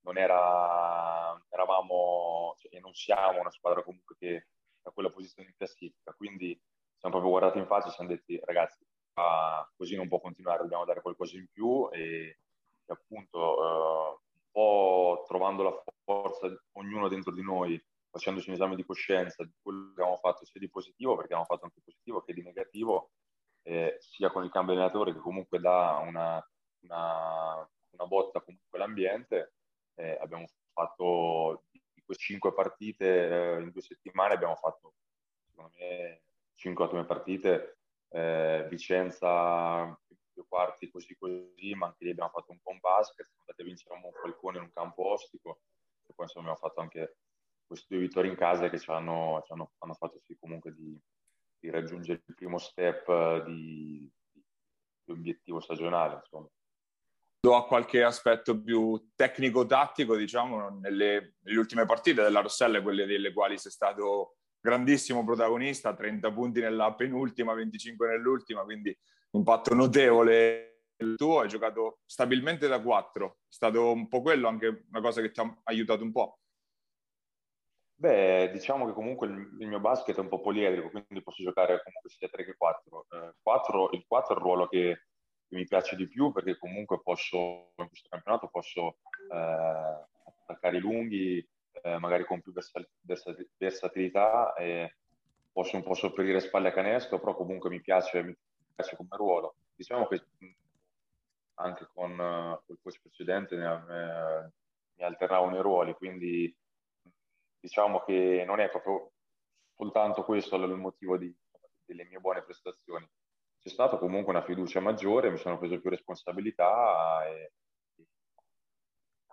[SPEAKER 4] non era, eravamo cioè, e non siamo una squadra comunque che ha quella posizione in classifica, quindi siamo proprio guardati in faccia e ci siamo detti ragazzi, ah, così non può continuare, dobbiamo dare qualcosa in più e, e appunto... Eh, po' trovando la forza ognuno dentro di noi, facendoci un esame di coscienza di quello che abbiamo fatto sia di positivo, perché abbiamo fatto anche positivo, che di negativo, eh, sia con il cambio allenatore che comunque dà una, una, una botta comunque all'ambiente. Eh, abbiamo fatto di queste cinque partite eh, in due settimane, abbiamo fatto secondo me cinque ottime partite. Eh, Vicenza due quarti così così, ma anche lì abbiamo fatto un un basket, siamo andati a vincere un Falcone in un campo ostico e poi insomma abbiamo fatto anche queste due vittorie in casa che ci hanno, ci hanno, hanno fatto sì comunque di, di, raggiungere il primo step di, di obiettivo stagionale. Insomma.
[SPEAKER 2] A qualche aspetto più tecnico-tattico, diciamo, nelle, nelle ultime partite della Rossella, quelle delle quali sei stato grandissimo protagonista, 30 punti nella penultima, 25 nell'ultima, quindi impatto notevole tuo, hai giocato stabilmente da 4, è stato un po' quello anche una cosa che ti ha aiutato un po'.
[SPEAKER 4] Beh, diciamo che comunque il, mio basket è un po' poliedrico, quindi posso giocare comunque sia 3 che 4. Eh, 4 il 4 è il ruolo che, che, mi piace di più perché comunque posso, in questo campionato posso eh, attaccare i lunghi, eh, magari con più versatilità e posso un po' sopperire spalle a canestro, però comunque mi piace, piace come ruolo. Diciamo che anche con il coach precedente ne, eh, mi alternavano i ruoli, quindi diciamo che non è proprio soltanto questo il motivo di, delle mie buone prestazioni. c'è stata comunque una fiducia maggiore, mi sono preso più responsabilità e,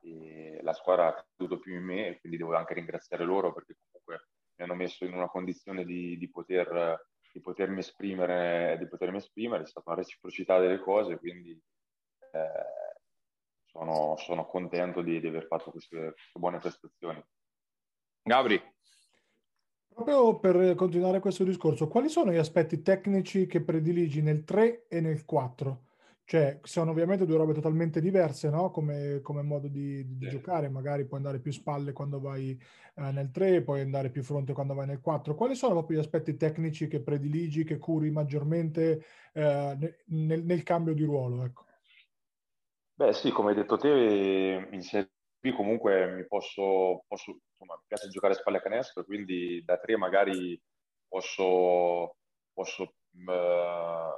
[SPEAKER 4] e la squadra ha creduto più in me quindi devo anche ringraziare loro perché comunque mi hanno messo in una condizione di, di, poter, di potermi esprimere, di potermi esprimere, è stata una reciprocità delle cose, quindi eh, sono, sono, contento di, di aver fatto queste, queste buone prestazioni.
[SPEAKER 2] Gabri.
[SPEAKER 3] Proprio per continuare questo discorso, quali sono gli aspetti tecnici che prediligi nel 3 e nel 4? Cioè, sono ovviamente due robe totalmente diverse, no? Come, come modo di, di sì. giocare, magari puoi andare più spalle quando vai eh, nel 3, puoi andare più fronte quando vai nel 4. Quali sono proprio gli aspetti tecnici che prediligi, che curi maggiormente eh, nel, nel, cambio di ruolo? Ecco.
[SPEAKER 4] Beh sì, come hai detto te, in Serie B comunque mi posso, posso insomma, mi piace giocare spalle a canestro, quindi da 3 magari posso, posso uh,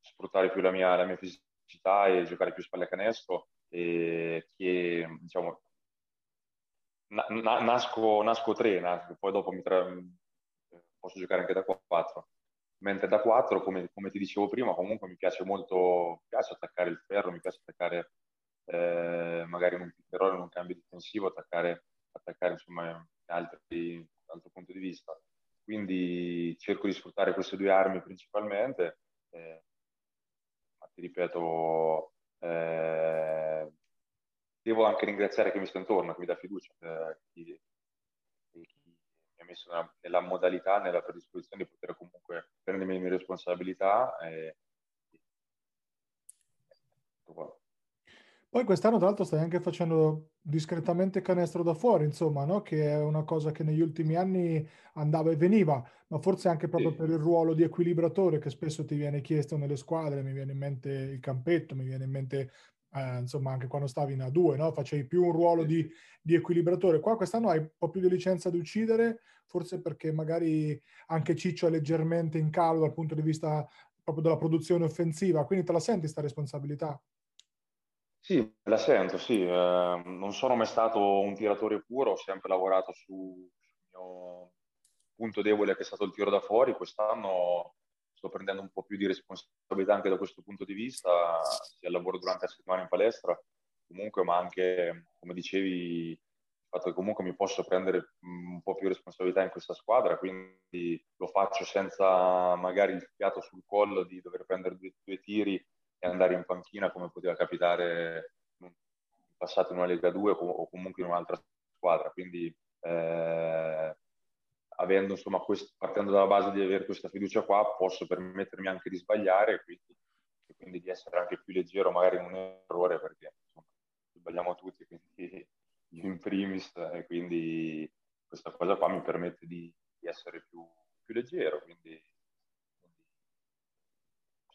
[SPEAKER 4] sfruttare più la mia, la mia fisicità velocità e giocare più spalle a canestro e che diciamo na, na, nasco, nasco 3 nasco, poi dopo tra... posso giocare anche da 4 mentre da 4 come, come, ti dicevo prima comunque mi piace molto mi piace attaccare il ferro mi piace attaccare eh, magari in un errore in un cambio difensivo attaccare, attaccare insomma altri, altro punto di vista. Quindi cerco di sfruttare queste due armi principalmente eh, ti ripeto, eh, devo anche ringraziare chi mi sta intorno, chi mi dà fiducia, eh, chi, chi, mi ha messo nella, nella, modalità, nella predisposizione di poter comunque prendermi le mie responsabilità. E,
[SPEAKER 3] poi quest'anno, tra l'altro, stai anche facendo discretamente canestro da fuori, insomma, no? che è una cosa che negli ultimi anni andava e veniva, ma forse anche proprio sì. per il ruolo di equilibratore che spesso ti viene chiesto nelle squadre. Mi viene in mente il campetto, mi viene in mente, eh, insomma, anche quando stavi in A2, no? facevi più un ruolo di, di, equilibratore. Qua quest'anno hai un po' più di licenza di uccidere, forse perché magari anche Ciccio è leggermente in calo dal punto di vista proprio della produzione offensiva, quindi te la senti questa responsabilità?
[SPEAKER 4] Sì, la sento, sì. Eh, non sono mai stato un tiratore puro, ho sempre lavorato sul mio punto debole che è stato il tiro da fuori. Quest'anno sto prendendo un po' più di responsabilità anche da questo punto di vista, sia al lavoro durante la settimana in palestra, comunque, ma anche, come dicevi, il fatto che comunque mi posso prendere un po' più responsabilità in questa squadra, quindi lo faccio senza magari il fiato sul collo di dover prendere due, due tiri e andare in panchina come poteva capitare in passato in una Lega 2 o comunque in un'altra squadra. Quindi eh, avendo, insomma, quest- partendo dalla base di avere questa fiducia qua, posso permettermi anche di sbagliare e quindi, e quindi di essere anche più leggero magari in un errore perché insomma, sbagliamo tutti, quindi io in primis e quindi questa cosa qua mi permette di, di essere più, più leggero. Quindi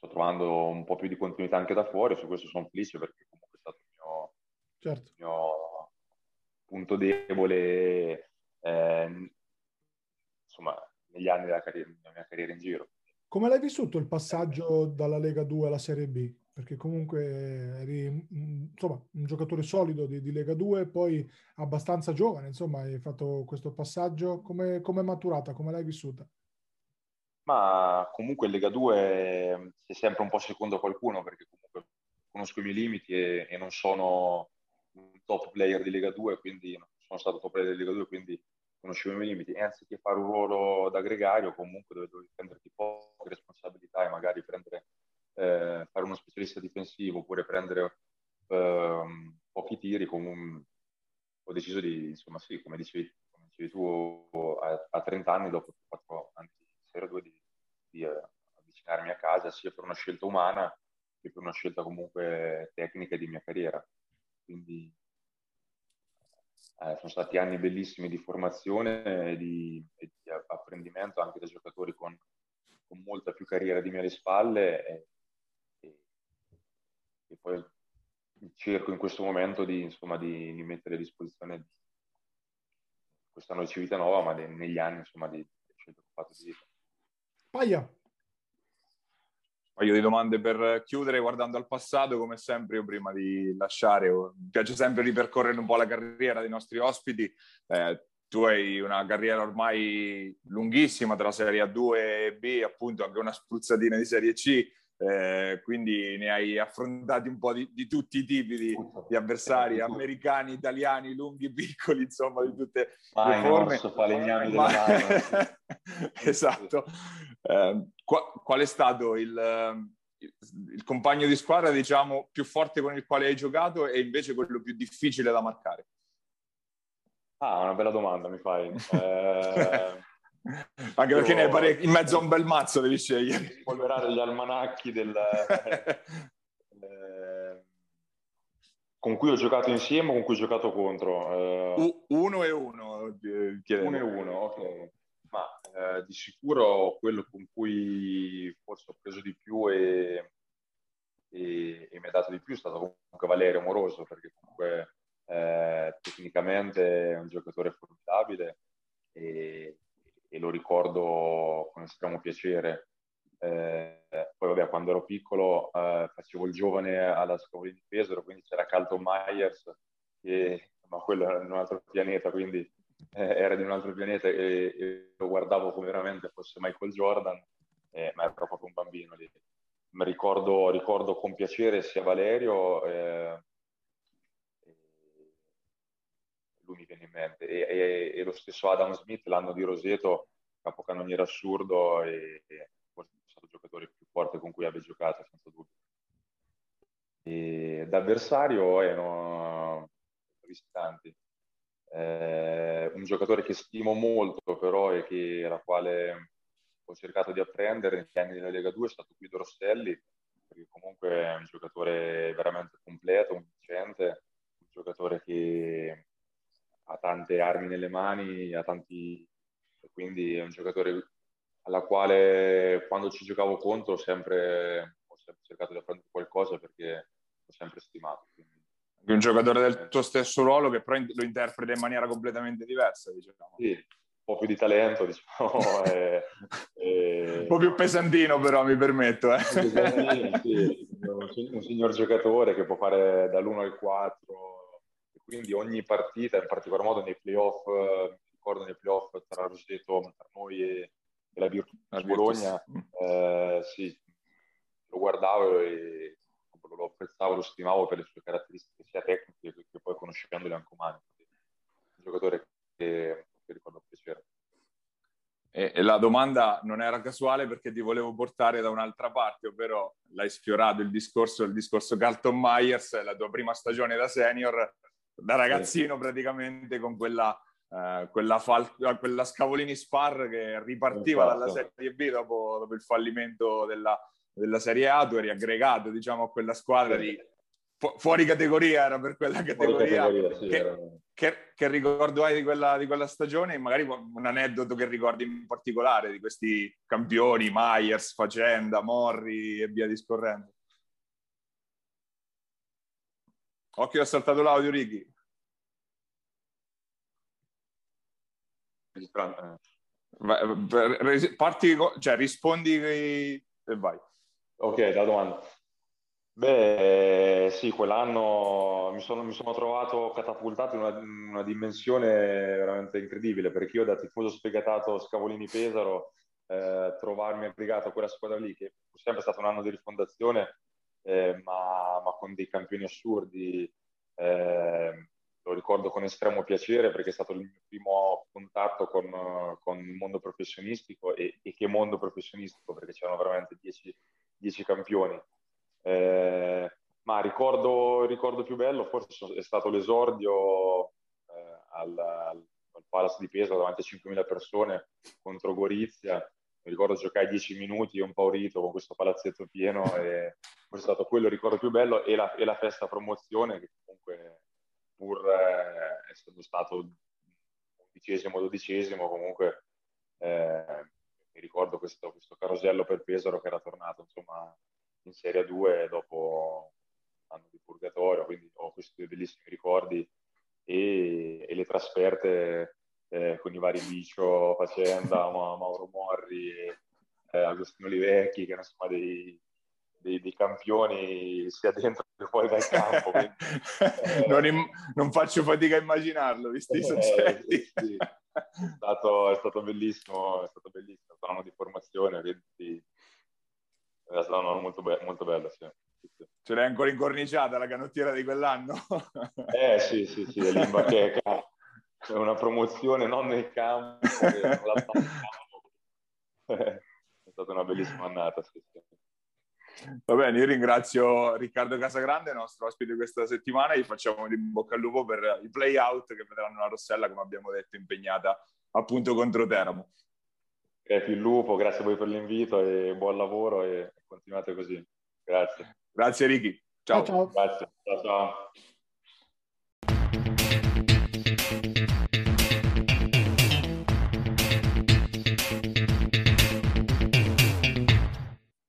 [SPEAKER 4] sto trovando un po' più di continuità anche da fuori, su questo sono felice perché comunque è stato il mio, certo. il mio punto debole eh, insomma, negli anni della, carriera, della mia carriera in giro.
[SPEAKER 3] Come l'hai vissuto il passaggio dalla Lega 2 alla Serie B? Perché comunque eri insomma, un giocatore solido di, di, Lega 2, poi abbastanza giovane, insomma, hai fatto questo passaggio. Come è maturata? Come l'hai vissuta?
[SPEAKER 4] Ma comunque Lega 2 sei sempre un po' secondo a qualcuno perché comunque conosco i miei limiti e, e, non sono un top player di Lega 2, quindi sono stato top player di Lega 2, quindi conoscevo i miei limiti. E anziché fare un ruolo da gregario comunque dove dovevi prenderti poche responsabilità e magari prendere, eh, fare uno specialista difensivo oppure prendere eh, pochi tiri, comunque, ho deciso di, insomma sì, come dicevi, come dicevi tu, a, a 30 anni, dopo 4 anni di Serie 2 di, di eh, avvicinarmi a casa sia per una scelta umana che per una scelta comunque tecnica di mia carriera. Quindi eh, sono stati anni bellissimi di formazione e di, e di apprendimento anche da giocatori con, con, molta più carriera di me alle spalle e, e, e poi cerco in questo momento di, insomma, di, di mettere a disposizione questa nuova vita nuova, ma de, negli anni insomma, di, di scelta che ho fatto di vita.
[SPEAKER 3] Paia.
[SPEAKER 2] Un paio di domande per chiudere guardando al passato, come sempre io prima di lasciare, mi piace sempre ripercorrere un po' la carriera dei nostri ospiti. Eh, tu hai una carriera ormai lunghissima tra Serie A2 e B, appunto anche una spruzzatina di Serie C, eh, quindi ne hai affrontati un po' di, di tutti i tipi di, di, avversari, americani, italiani, lunghi, piccoli, insomma, di tutte
[SPEAKER 4] Mai,
[SPEAKER 2] le forme.
[SPEAKER 4] No, falegnami Ma...
[SPEAKER 2] esatto. Eh, qual, qual, è stato il, il, il, compagno di squadra, diciamo, più forte con il quale hai giocato e invece quello più difficile da marcare?
[SPEAKER 4] Ah, una bella domanda mi fai. Eh...
[SPEAKER 2] Anche perché ne hai pare... in mezzo a un bel mazzo devi scegliere.
[SPEAKER 4] Polverare gli almanacchi del... eh, con cui ho giocato insieme o con cui ho giocato contro?
[SPEAKER 2] Eh, uno e uno.
[SPEAKER 4] Chiedevo. Uno e uno, ok. Ma eh, di sicuro quello con cui forse ho preso di più e, e, e mi ha dato di più è stato comunque Valerio Moroso, perché comunque eh, tecnicamente è un giocatore formidabile e, e lo ricordo con estremo piacere. Eh, poi vabbè, quando ero piccolo eh, facevo il giovane alla scuola di Pesaro, quindi c'era Calton Myers, che, ma quello era in un altro pianeta, quindi eh, era di un altro pianeta e, e, lo guardavo come veramente fosse Michael Jordan, eh, ma ero proprio un bambino lì. Ricordo, ricordo con piacere sia Valerio, eh, lui mi viene in mente, e, e, e, lo stesso Adam Smith l'anno di Roseto, capocannoniere assurdo e, e forse è stato il giocatore più forte con cui abbia giocato, senza dubbio. E d'avversario erano visti tanti. Eh, un giocatore che stimo molto però e che, alla quale ho cercato di apprendere negli anni della Lega 2 è stato Guido Rosselli, perché comunque è un giocatore veramente completo, un vincente, un giocatore che ha tante armi nelle mani, ha tanti... quindi è un giocatore alla quale quando ci giocavo contro ho sempre, ho sempre cercato di apprendere qualcosa perché ho sempre stimato. Quindi...
[SPEAKER 2] Un giocatore del tuo stesso ruolo che però lo interpreta in maniera completamente diversa, diciamo.
[SPEAKER 4] Sì, un po' più di talento, diciamo. e,
[SPEAKER 2] e... Un po' più pesantino però, mi permetto. Eh.
[SPEAKER 4] Sì, un signor giocatore che può fare dall'1 al 4 quindi ogni partita, in particolar modo nei playoff, eh, mi ricordo nei playoff tra Roseto, tra noi e, e la Virtus Bologna, eh, sì, lo guardavo e lo apprezzavo, lo stimavo per le sue caratteristiche sia tecniche che, poi conoscendole anche umane. Un giocatore che, che ricordo piacere.
[SPEAKER 2] E, e la domanda non era casuale perché ti volevo portare da un'altra parte, ovvero l'hai sfiorato il discorso, il discorso Carlton Myers, la tua prima stagione da senior, da ragazzino praticamente con quella, eh, quella, fal- quella, Scavolini Spar che ripartiva esatto. dalla Serie B dopo, dopo il fallimento della, della, Serie A, tu eri aggregato diciamo a quella squadra di fu- fuori categoria, era per quella categoria. categoria sì, che, che, che, ricordo hai di quella, di quella stagione? Magari un aneddoto che ricordi in particolare di questi campioni, Myers, Facenda, Morri e via discorrendo. Occhio, ha saltato l'audio, Ricky. Parti, cioè rispondi e vai.
[SPEAKER 4] Ok, la domanda. Beh, sì, quell'anno mi sono, mi sono trovato catapultato in una, una, dimensione veramente incredibile, perché io da tifoso sfegatato Scavolini-Pesaro, eh, trovarmi aggregato a quella squadra lì, che è sempre stato un anno di rifondazione, eh, ma, ma, con dei campioni assurdi. Eh, lo ricordo con estremo piacere perché è stato il mio primo contatto con, con il mondo professionistico e, e, che mondo professionistico perché c'erano veramente dieci, campioni. Eh, ma ricordo, ricordo più bello forse è stato l'esordio eh, al, al, Palace di Pesaro davanti a 5.000 persone contro Gorizia mi ricordo giocare 10 minuti un paurito con questo palazzetto pieno e è stato quello il ricordo più bello e la, e la festa promozione che comunque pur eh, essendo stato undicesimo, dodicesimo comunque eh, mi ricordo questo, questo, carosello per Pesaro che era tornato insomma in Serie 2 dopo un anno di purgatorio quindi ho questi bellissimi ricordi e, e le trasferte eh, con i vari Bicio, Facenda, Mauro Morri, eh, Agostino Livecchi, che erano insomma dei, dei, dei, campioni sia dentro che fuori dal campo. Quindi,
[SPEAKER 2] eh, non, im- non, faccio fatica a immaginarlo, visti i eh, soggetti.
[SPEAKER 4] Sì, È, stato, è, stato, bellissimo, è stato bellissimo, è stato un anno di formazione, quindi, È stata una molto, be- molto bella, sì.
[SPEAKER 2] Ce l'hai ancora incorniciata la canottiera di quell'anno?
[SPEAKER 4] eh sì, sì, sì, è l'imbacheca. È una promozione non nel campo, è stata una bellissima annata.
[SPEAKER 2] Va bene, io ringrazio Riccardo Casagrande, nostro ospite questa settimana, e gli facciamo di bocca al lupo per i play-out che vedranno la Rossella, come abbiamo detto, impegnata appunto contro Teramo.
[SPEAKER 4] Grazie il lupo, grazie a voi per l'invito e buon lavoro e continuate così. Grazie.
[SPEAKER 2] Grazie Ricky. Ciao.
[SPEAKER 3] ciao.
[SPEAKER 4] Grazie. Ciao, ciao.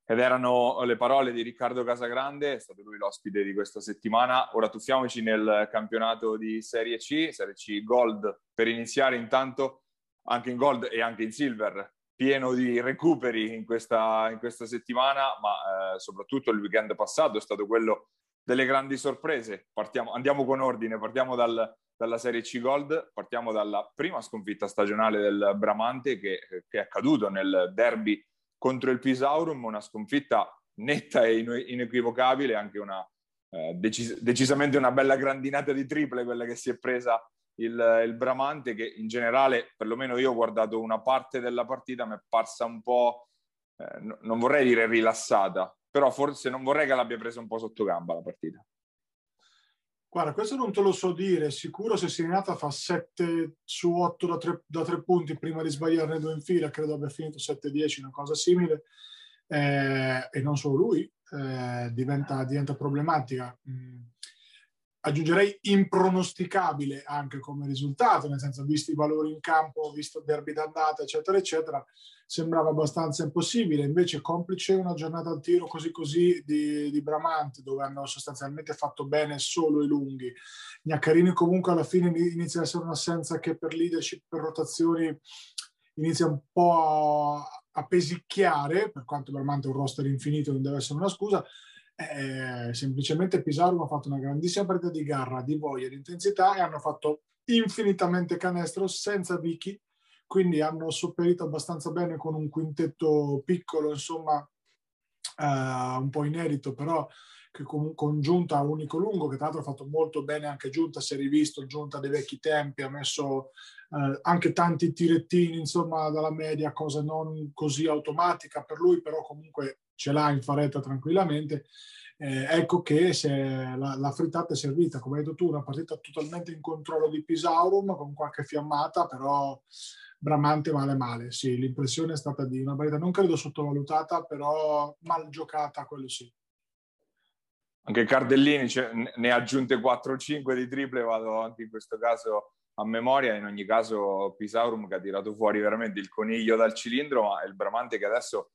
[SPEAKER 2] Ed erano le parole di Riccardo Casagrande, è stato lui l'ospite di questa settimana. Ora tuffiamoci nel campionato di Serie C, Serie C Gold, per iniziare intanto anche in Gold e anche in Silver, pieno di recuperi in questa, in questa settimana, ma eh, soprattutto il weekend passato è stato quello delle grandi sorprese. Partiamo, andiamo con ordine, partiamo dal, dalla Serie C Gold, partiamo dalla prima sconfitta stagionale del Bramante che, che è accaduto nel derby contro il Pisaurum, una sconfitta netta e inequivocabile, anche una, eh, decis- decisamente una bella grandinata di triple quella che si è presa il, il, Bramante, che in generale, perlomeno io ho guardato una parte della partita, mi è parsa un po', eh, no, non vorrei dire rilassata, però forse non vorrei che l'abbia presa un po' sotto gamba la partita.
[SPEAKER 3] Guarda, questo non te lo so dire, sicuro se Serenata fa 7 su 8 da 3, da 3 punti prima di sbagliarne due in fila, credo abbia finito 7-10, una cosa simile, eh, e non solo lui, eh, diventa, diventa, problematica. Mm aggiungerei impronosticabile anche come risultato, nel senso, visti i valori in campo, visto il derby d'andata, eccetera, eccetera, sembrava abbastanza impossibile. Invece, complice una giornata al tiro così così di, di Bramante, dove hanno sostanzialmente fatto bene solo i lunghi. Gnaccarini comunque alla fine inizia a essere un'assenza che per leadership, per rotazioni, inizia un po' a, a pesicchiare, per quanto Bramante è un roster infinito, non deve essere una scusa, eh, semplicemente Pisaro ha fatto una grandissima partita di garra, di voglia, di intensità e hanno fatto infinitamente canestro senza Vicky, quindi hanno sopperito abbastanza bene con un quintetto piccolo, insomma, eh, un po' inedito, però che con, con Giunta unico lungo, che tra l'altro ha fatto molto bene anche Giunta, si è rivisto Giunta dei vecchi tempi, ha messo eh, anche tanti tirettini, insomma, dalla media, cosa non così automatica per lui, però comunque ce l'ha in faretta tranquillamente. Eh, ecco che la, la, frittata è servita, come hai detto tu, una partita totalmente in controllo di Pisaurum con qualche fiammata, però Bramante male male. Sì, l'impressione è stata di una partita non credo sottovalutata, però mal giocata, quello sì.
[SPEAKER 2] Anche Cardellini ne ha aggiunte 4-5 di triple, vado anche in questo caso a memoria. In ogni caso, Pisaurum che ha tirato fuori veramente il coniglio dal cilindro, ma il Bramante che adesso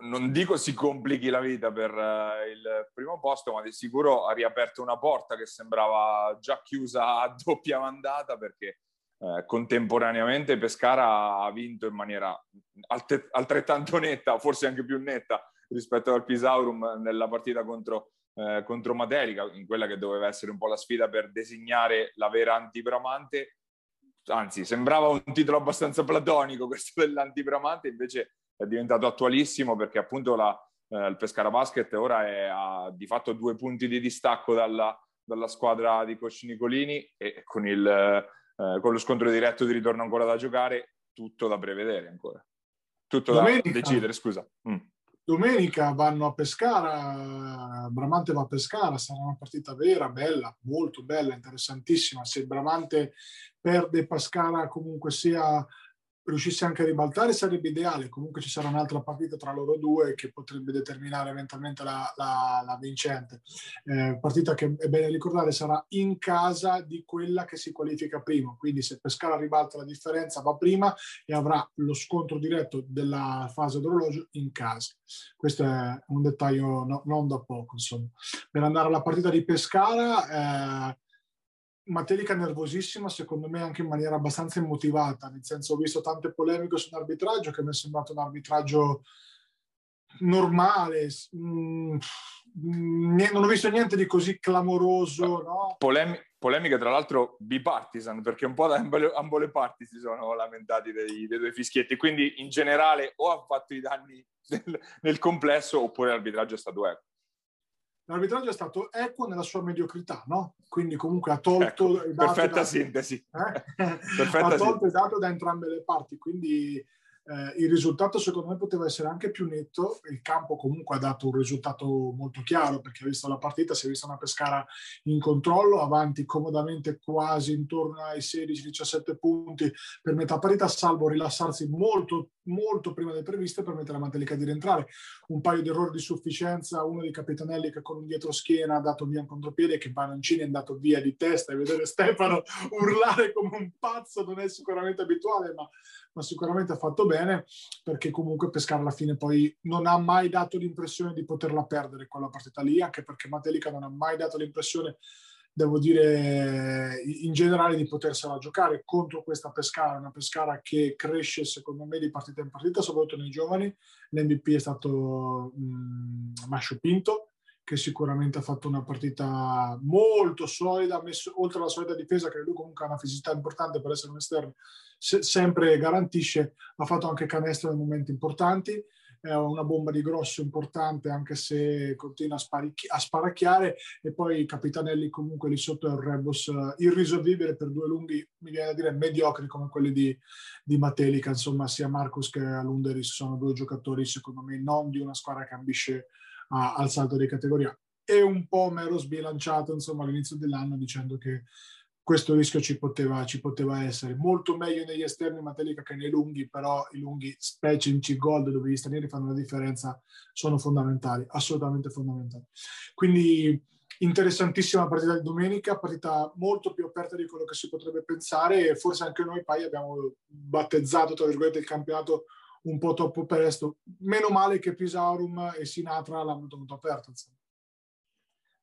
[SPEAKER 2] non dico si complichi la vita per uh, il primo posto, ma di sicuro ha riaperto una porta che sembrava già chiusa a doppia mandata perché uh, contemporaneamente Pescara ha vinto in maniera alt- altrettanto netta, forse anche più netta rispetto al Pisaurum nella partita contro, uh, contro Materica, in quella che doveva essere un po' la sfida per designare la vera antibramante. Anzi, sembrava un titolo abbastanza platonico questo dell'antibramante, invece è diventato attualissimo perché appunto la, eh, il Pescara Basket ora è a di fatto due punti di distacco dalla, dalla squadra di Coach Nicolini e con, il, eh, con, lo scontro diretto di ritorno ancora da giocare, tutto da prevedere ancora. Tutto Domenica, da decidere, scusa. Mm.
[SPEAKER 3] Domenica vanno a Pescara, Bramante va a Pescara, sarà una partita vera, bella, molto bella, interessantissima. Se Bramante perde Pescara comunque sia riuscisse anche a ribaltare sarebbe ideale, comunque ci sarà un'altra partita tra loro due che potrebbe determinare eventualmente la, la, la vincente. Eh, partita che è bene ricordare sarà in casa di quella che si qualifica prima, quindi se Pescara ribalta la differenza va prima e avrà lo scontro diretto della fase d'orologio in casa. Questo è un dettaglio no, non da poco, insomma. Per andare alla partita di Pescara... Eh, Materica nervosissima, secondo me anche in maniera abbastanza immotivata, nel senso ho visto tante polemiche sull'arbitraggio che mi è sembrato un arbitraggio normale, mm, non ho visto niente di così clamoroso. No?
[SPEAKER 2] Polemi- polemiche tra l'altro bipartisan, perché un po' da ambo le parti si sono lamentati dei, dei due fischietti, quindi in generale o ha fatto i danni nel, nel complesso oppure l'arbitraggio è stato equo.
[SPEAKER 3] L'arbitraggio è stato equo nella sua mediocrità, no? Quindi comunque ha tolto...
[SPEAKER 2] Ecco, perfetta da, sintesi.
[SPEAKER 3] Eh? perfetta ha tolto il dato da entrambe le parti, quindi eh, il risultato secondo me poteva essere anche più netto, il campo comunque ha dato un risultato molto chiaro perché ha visto la partita, si è vista una Pescara in controllo, avanti comodamente quasi intorno ai 16-17 punti per metà parità, salvo rilassarsi molto, molto prima del previsto per mettere la Mantelica di rientrare. Un paio di errori di sufficienza, uno di Capitanelli che con un dietro schiena ha dato via un contropiede che Banancini è andato via di testa e vedere Stefano urlare come un pazzo non è sicuramente abituale, ma ma sicuramente ha fatto bene perché comunque Pescara alla fine poi non ha mai dato l'impressione di poterla perdere quella partita lì, anche perché Matelica non ha mai dato l'impressione, devo dire, in generale di potersela giocare contro questa Pescara, una Pescara che cresce secondo me di partita in partita, soprattutto nei giovani. L'MVP è stato mh, Mascio Pinto, che sicuramente ha fatto una partita molto solida, messo, oltre alla solida difesa, che lui comunque ha una fisicità importante per essere un esterno, se, sempre garantisce, ha fatto anche canestro nei momenti importanti, è una bomba di grosso importante anche se continua a, sparichi- a sparacchiare e poi Capitanelli comunque lì sotto è un rebus uh, irrisolvibile per due lunghi, mi viene da dire mediocri come quelli di, di Matelica, insomma sia Marcus che Alunderis sono due giocatori secondo me non di una squadra che ambisce a, al salto di categoria. E un po' mi ero sbilanciato insomma, all'inizio dell'anno dicendo che questo rischio ci poteva, ci poteva essere. Molto meglio negli esterni Matelica che nei lunghi, però i lunghi, specie in C-Gold dove gli stranieri fanno la differenza, sono fondamentali, assolutamente fondamentali. Quindi interessantissima partita di domenica, partita molto più aperta di quello che si potrebbe pensare e forse anche noi poi abbiamo battezzato, tra virgolette, il campionato un po' troppo presto. Meno male che Pisaurum e Sinatra l'hanno tenuto aperto.
[SPEAKER 2] Eh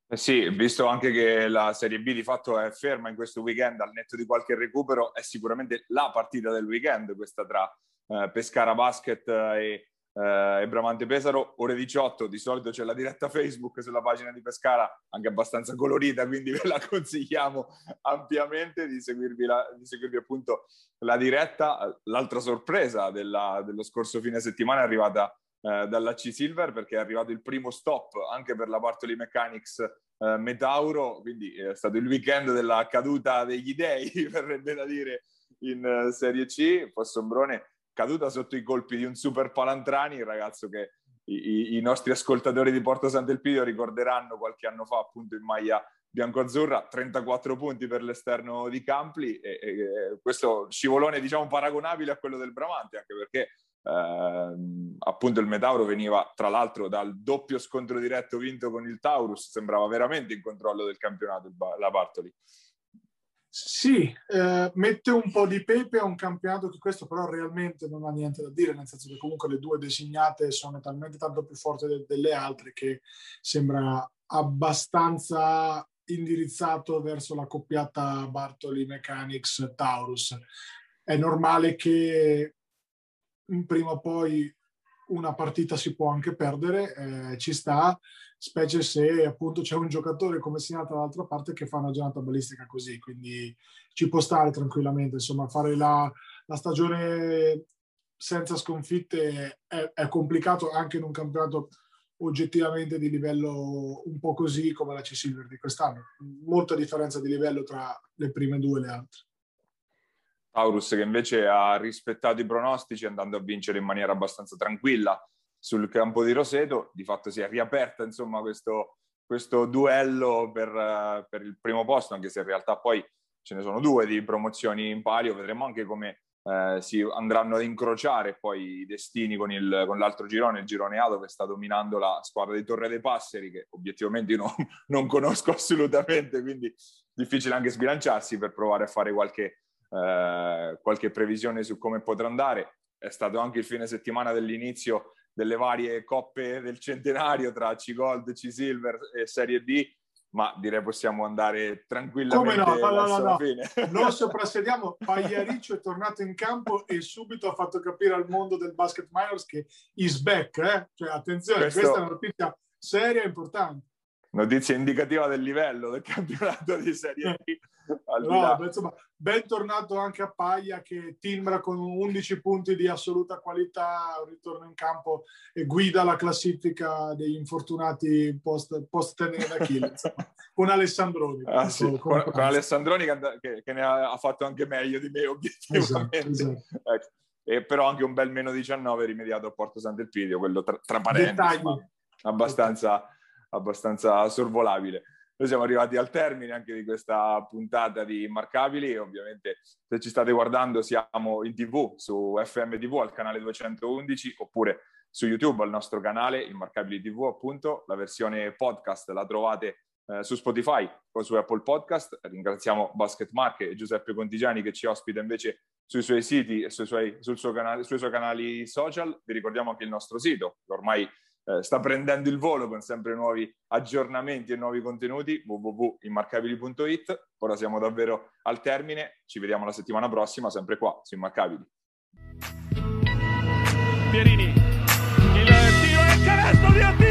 [SPEAKER 2] sì, visto anche che la Serie B di fatto è ferma in questo weekend, al netto di qualche recupero, è sicuramente la partita del weekend, questa tra eh, Pescara Basket e eh, e Bramante Pesaro, ore 18, di solito c'è la diretta Facebook sulla pagina di Pescara, anche abbastanza colorita, quindi ve la consigliamo ampiamente di seguirvi, la, di seguirvi appunto la diretta. L'altra sorpresa della, dello scorso fine settimana è arrivata eh, dalla C Silver perché è arrivato il primo stop anche per la Bartoli Mechanics eh, Metauro, quindi è stato il weekend della caduta degli dei, verrebbe da dire, in uh, Serie C. Fossombrone caduta sotto i colpi di un super Palantrani, il ragazzo che i, i nostri ascoltatori di Porto Sant'Elpidio ricorderanno qualche anno fa appunto in maglia bianco-azzurra, 34 punti per l'esterno di Campli e, e, questo scivolone diciamo paragonabile a quello del Bramante anche perché eh, appunto il Metauro veniva tra l'altro dal doppio scontro diretto vinto con il Taurus, sembrava veramente in controllo del campionato la Bartoli.
[SPEAKER 3] Sì, eh, mette un po' di pepe a un campionato che questo però realmente non ha niente da dire, nel senso che comunque le due designate sono talmente tanto più forti de- delle altre che sembra abbastanza indirizzato verso la coppiata Bartoli Mechanics Taurus. È normale che prima o poi una partita si può anche perdere, eh, ci sta, specie se appunto c'è un giocatore come segnato dall'altra parte che fa una giornata balistica così, quindi ci può stare tranquillamente, insomma fare la, la stagione senza sconfitte è, è, complicato anche in un campionato oggettivamente di livello un po' così come la C-Silver di quest'anno, molta differenza di livello tra le prime due e le altre.
[SPEAKER 2] Taurus che invece ha rispettato i pronostici andando a vincere in maniera abbastanza tranquilla sul campo di Roseto, di fatto si è riaperta insomma questo, questo duello per, per, il primo posto, anche se in realtà poi ce ne sono due di promozioni in palio, vedremo anche come eh, si andranno ad incrociare poi i destini con, il, con, l'altro girone, il girone A dove sta dominando la squadra di Torre dei Passeri che obiettivamente io non, non conosco assolutamente, quindi difficile anche sbilanciarsi per provare a fare qualche eh, qualche previsione su come potrà andare. È stato anche il fine settimana dell'inizio delle varie coppe del centenario tra C-Gold, C-Silver e Serie D, ma direi possiamo andare tranquillamente
[SPEAKER 3] Come no? no, no, no. fine. Non soprassediamo, Pagliariccio è tornato in campo e subito ha fatto capire al mondo del basket minors che is back, eh? cioè attenzione, Questo... questa è una notizia seria e importante.
[SPEAKER 2] Notizia indicativa del livello del campionato di Serie D
[SPEAKER 3] No, beh, insomma, bentornato anche a Paglia che timbra con 11 punti di assoluta qualità, un ritorno in campo e guida la classifica degli infortunati post, post tenere d'Achille, con Alessandroni.
[SPEAKER 2] Ah, sì, con, con, con, Alessandroni che, che, ne ha, fatto anche meglio di me obiettivamente. Esatto, esatto. Ecco. E però anche un bel meno 19 rimediato a Porto Sant'Elpidio, quello tra, tra parentesi, abbastanza, abbastanza sorvolabile. Noi siamo arrivati al termine anche di questa puntata di Immarcabili. Ovviamente, se ci state guardando, siamo in TV su FM TV al canale 211 oppure su YouTube al nostro canale Immarcabili TV, appunto. La versione podcast la trovate eh, su Spotify o su Apple Podcast. Ringraziamo Basket Mark e Giuseppe Contigiani che ci ospita invece sui suoi siti e sui suoi, canale, sui suoi canali social. Vi ricordiamo anche il nostro sito, che ormai eh, sta prendendo il volo con sempre nuovi aggiornamenti e nuovi contenuti, www.immarcabili.it. Ora siamo davvero al termine, ci vediamo la settimana prossima, sempre qua, su Immarcabili.
[SPEAKER 1] Pierini, il tiro è canestro di Antonio!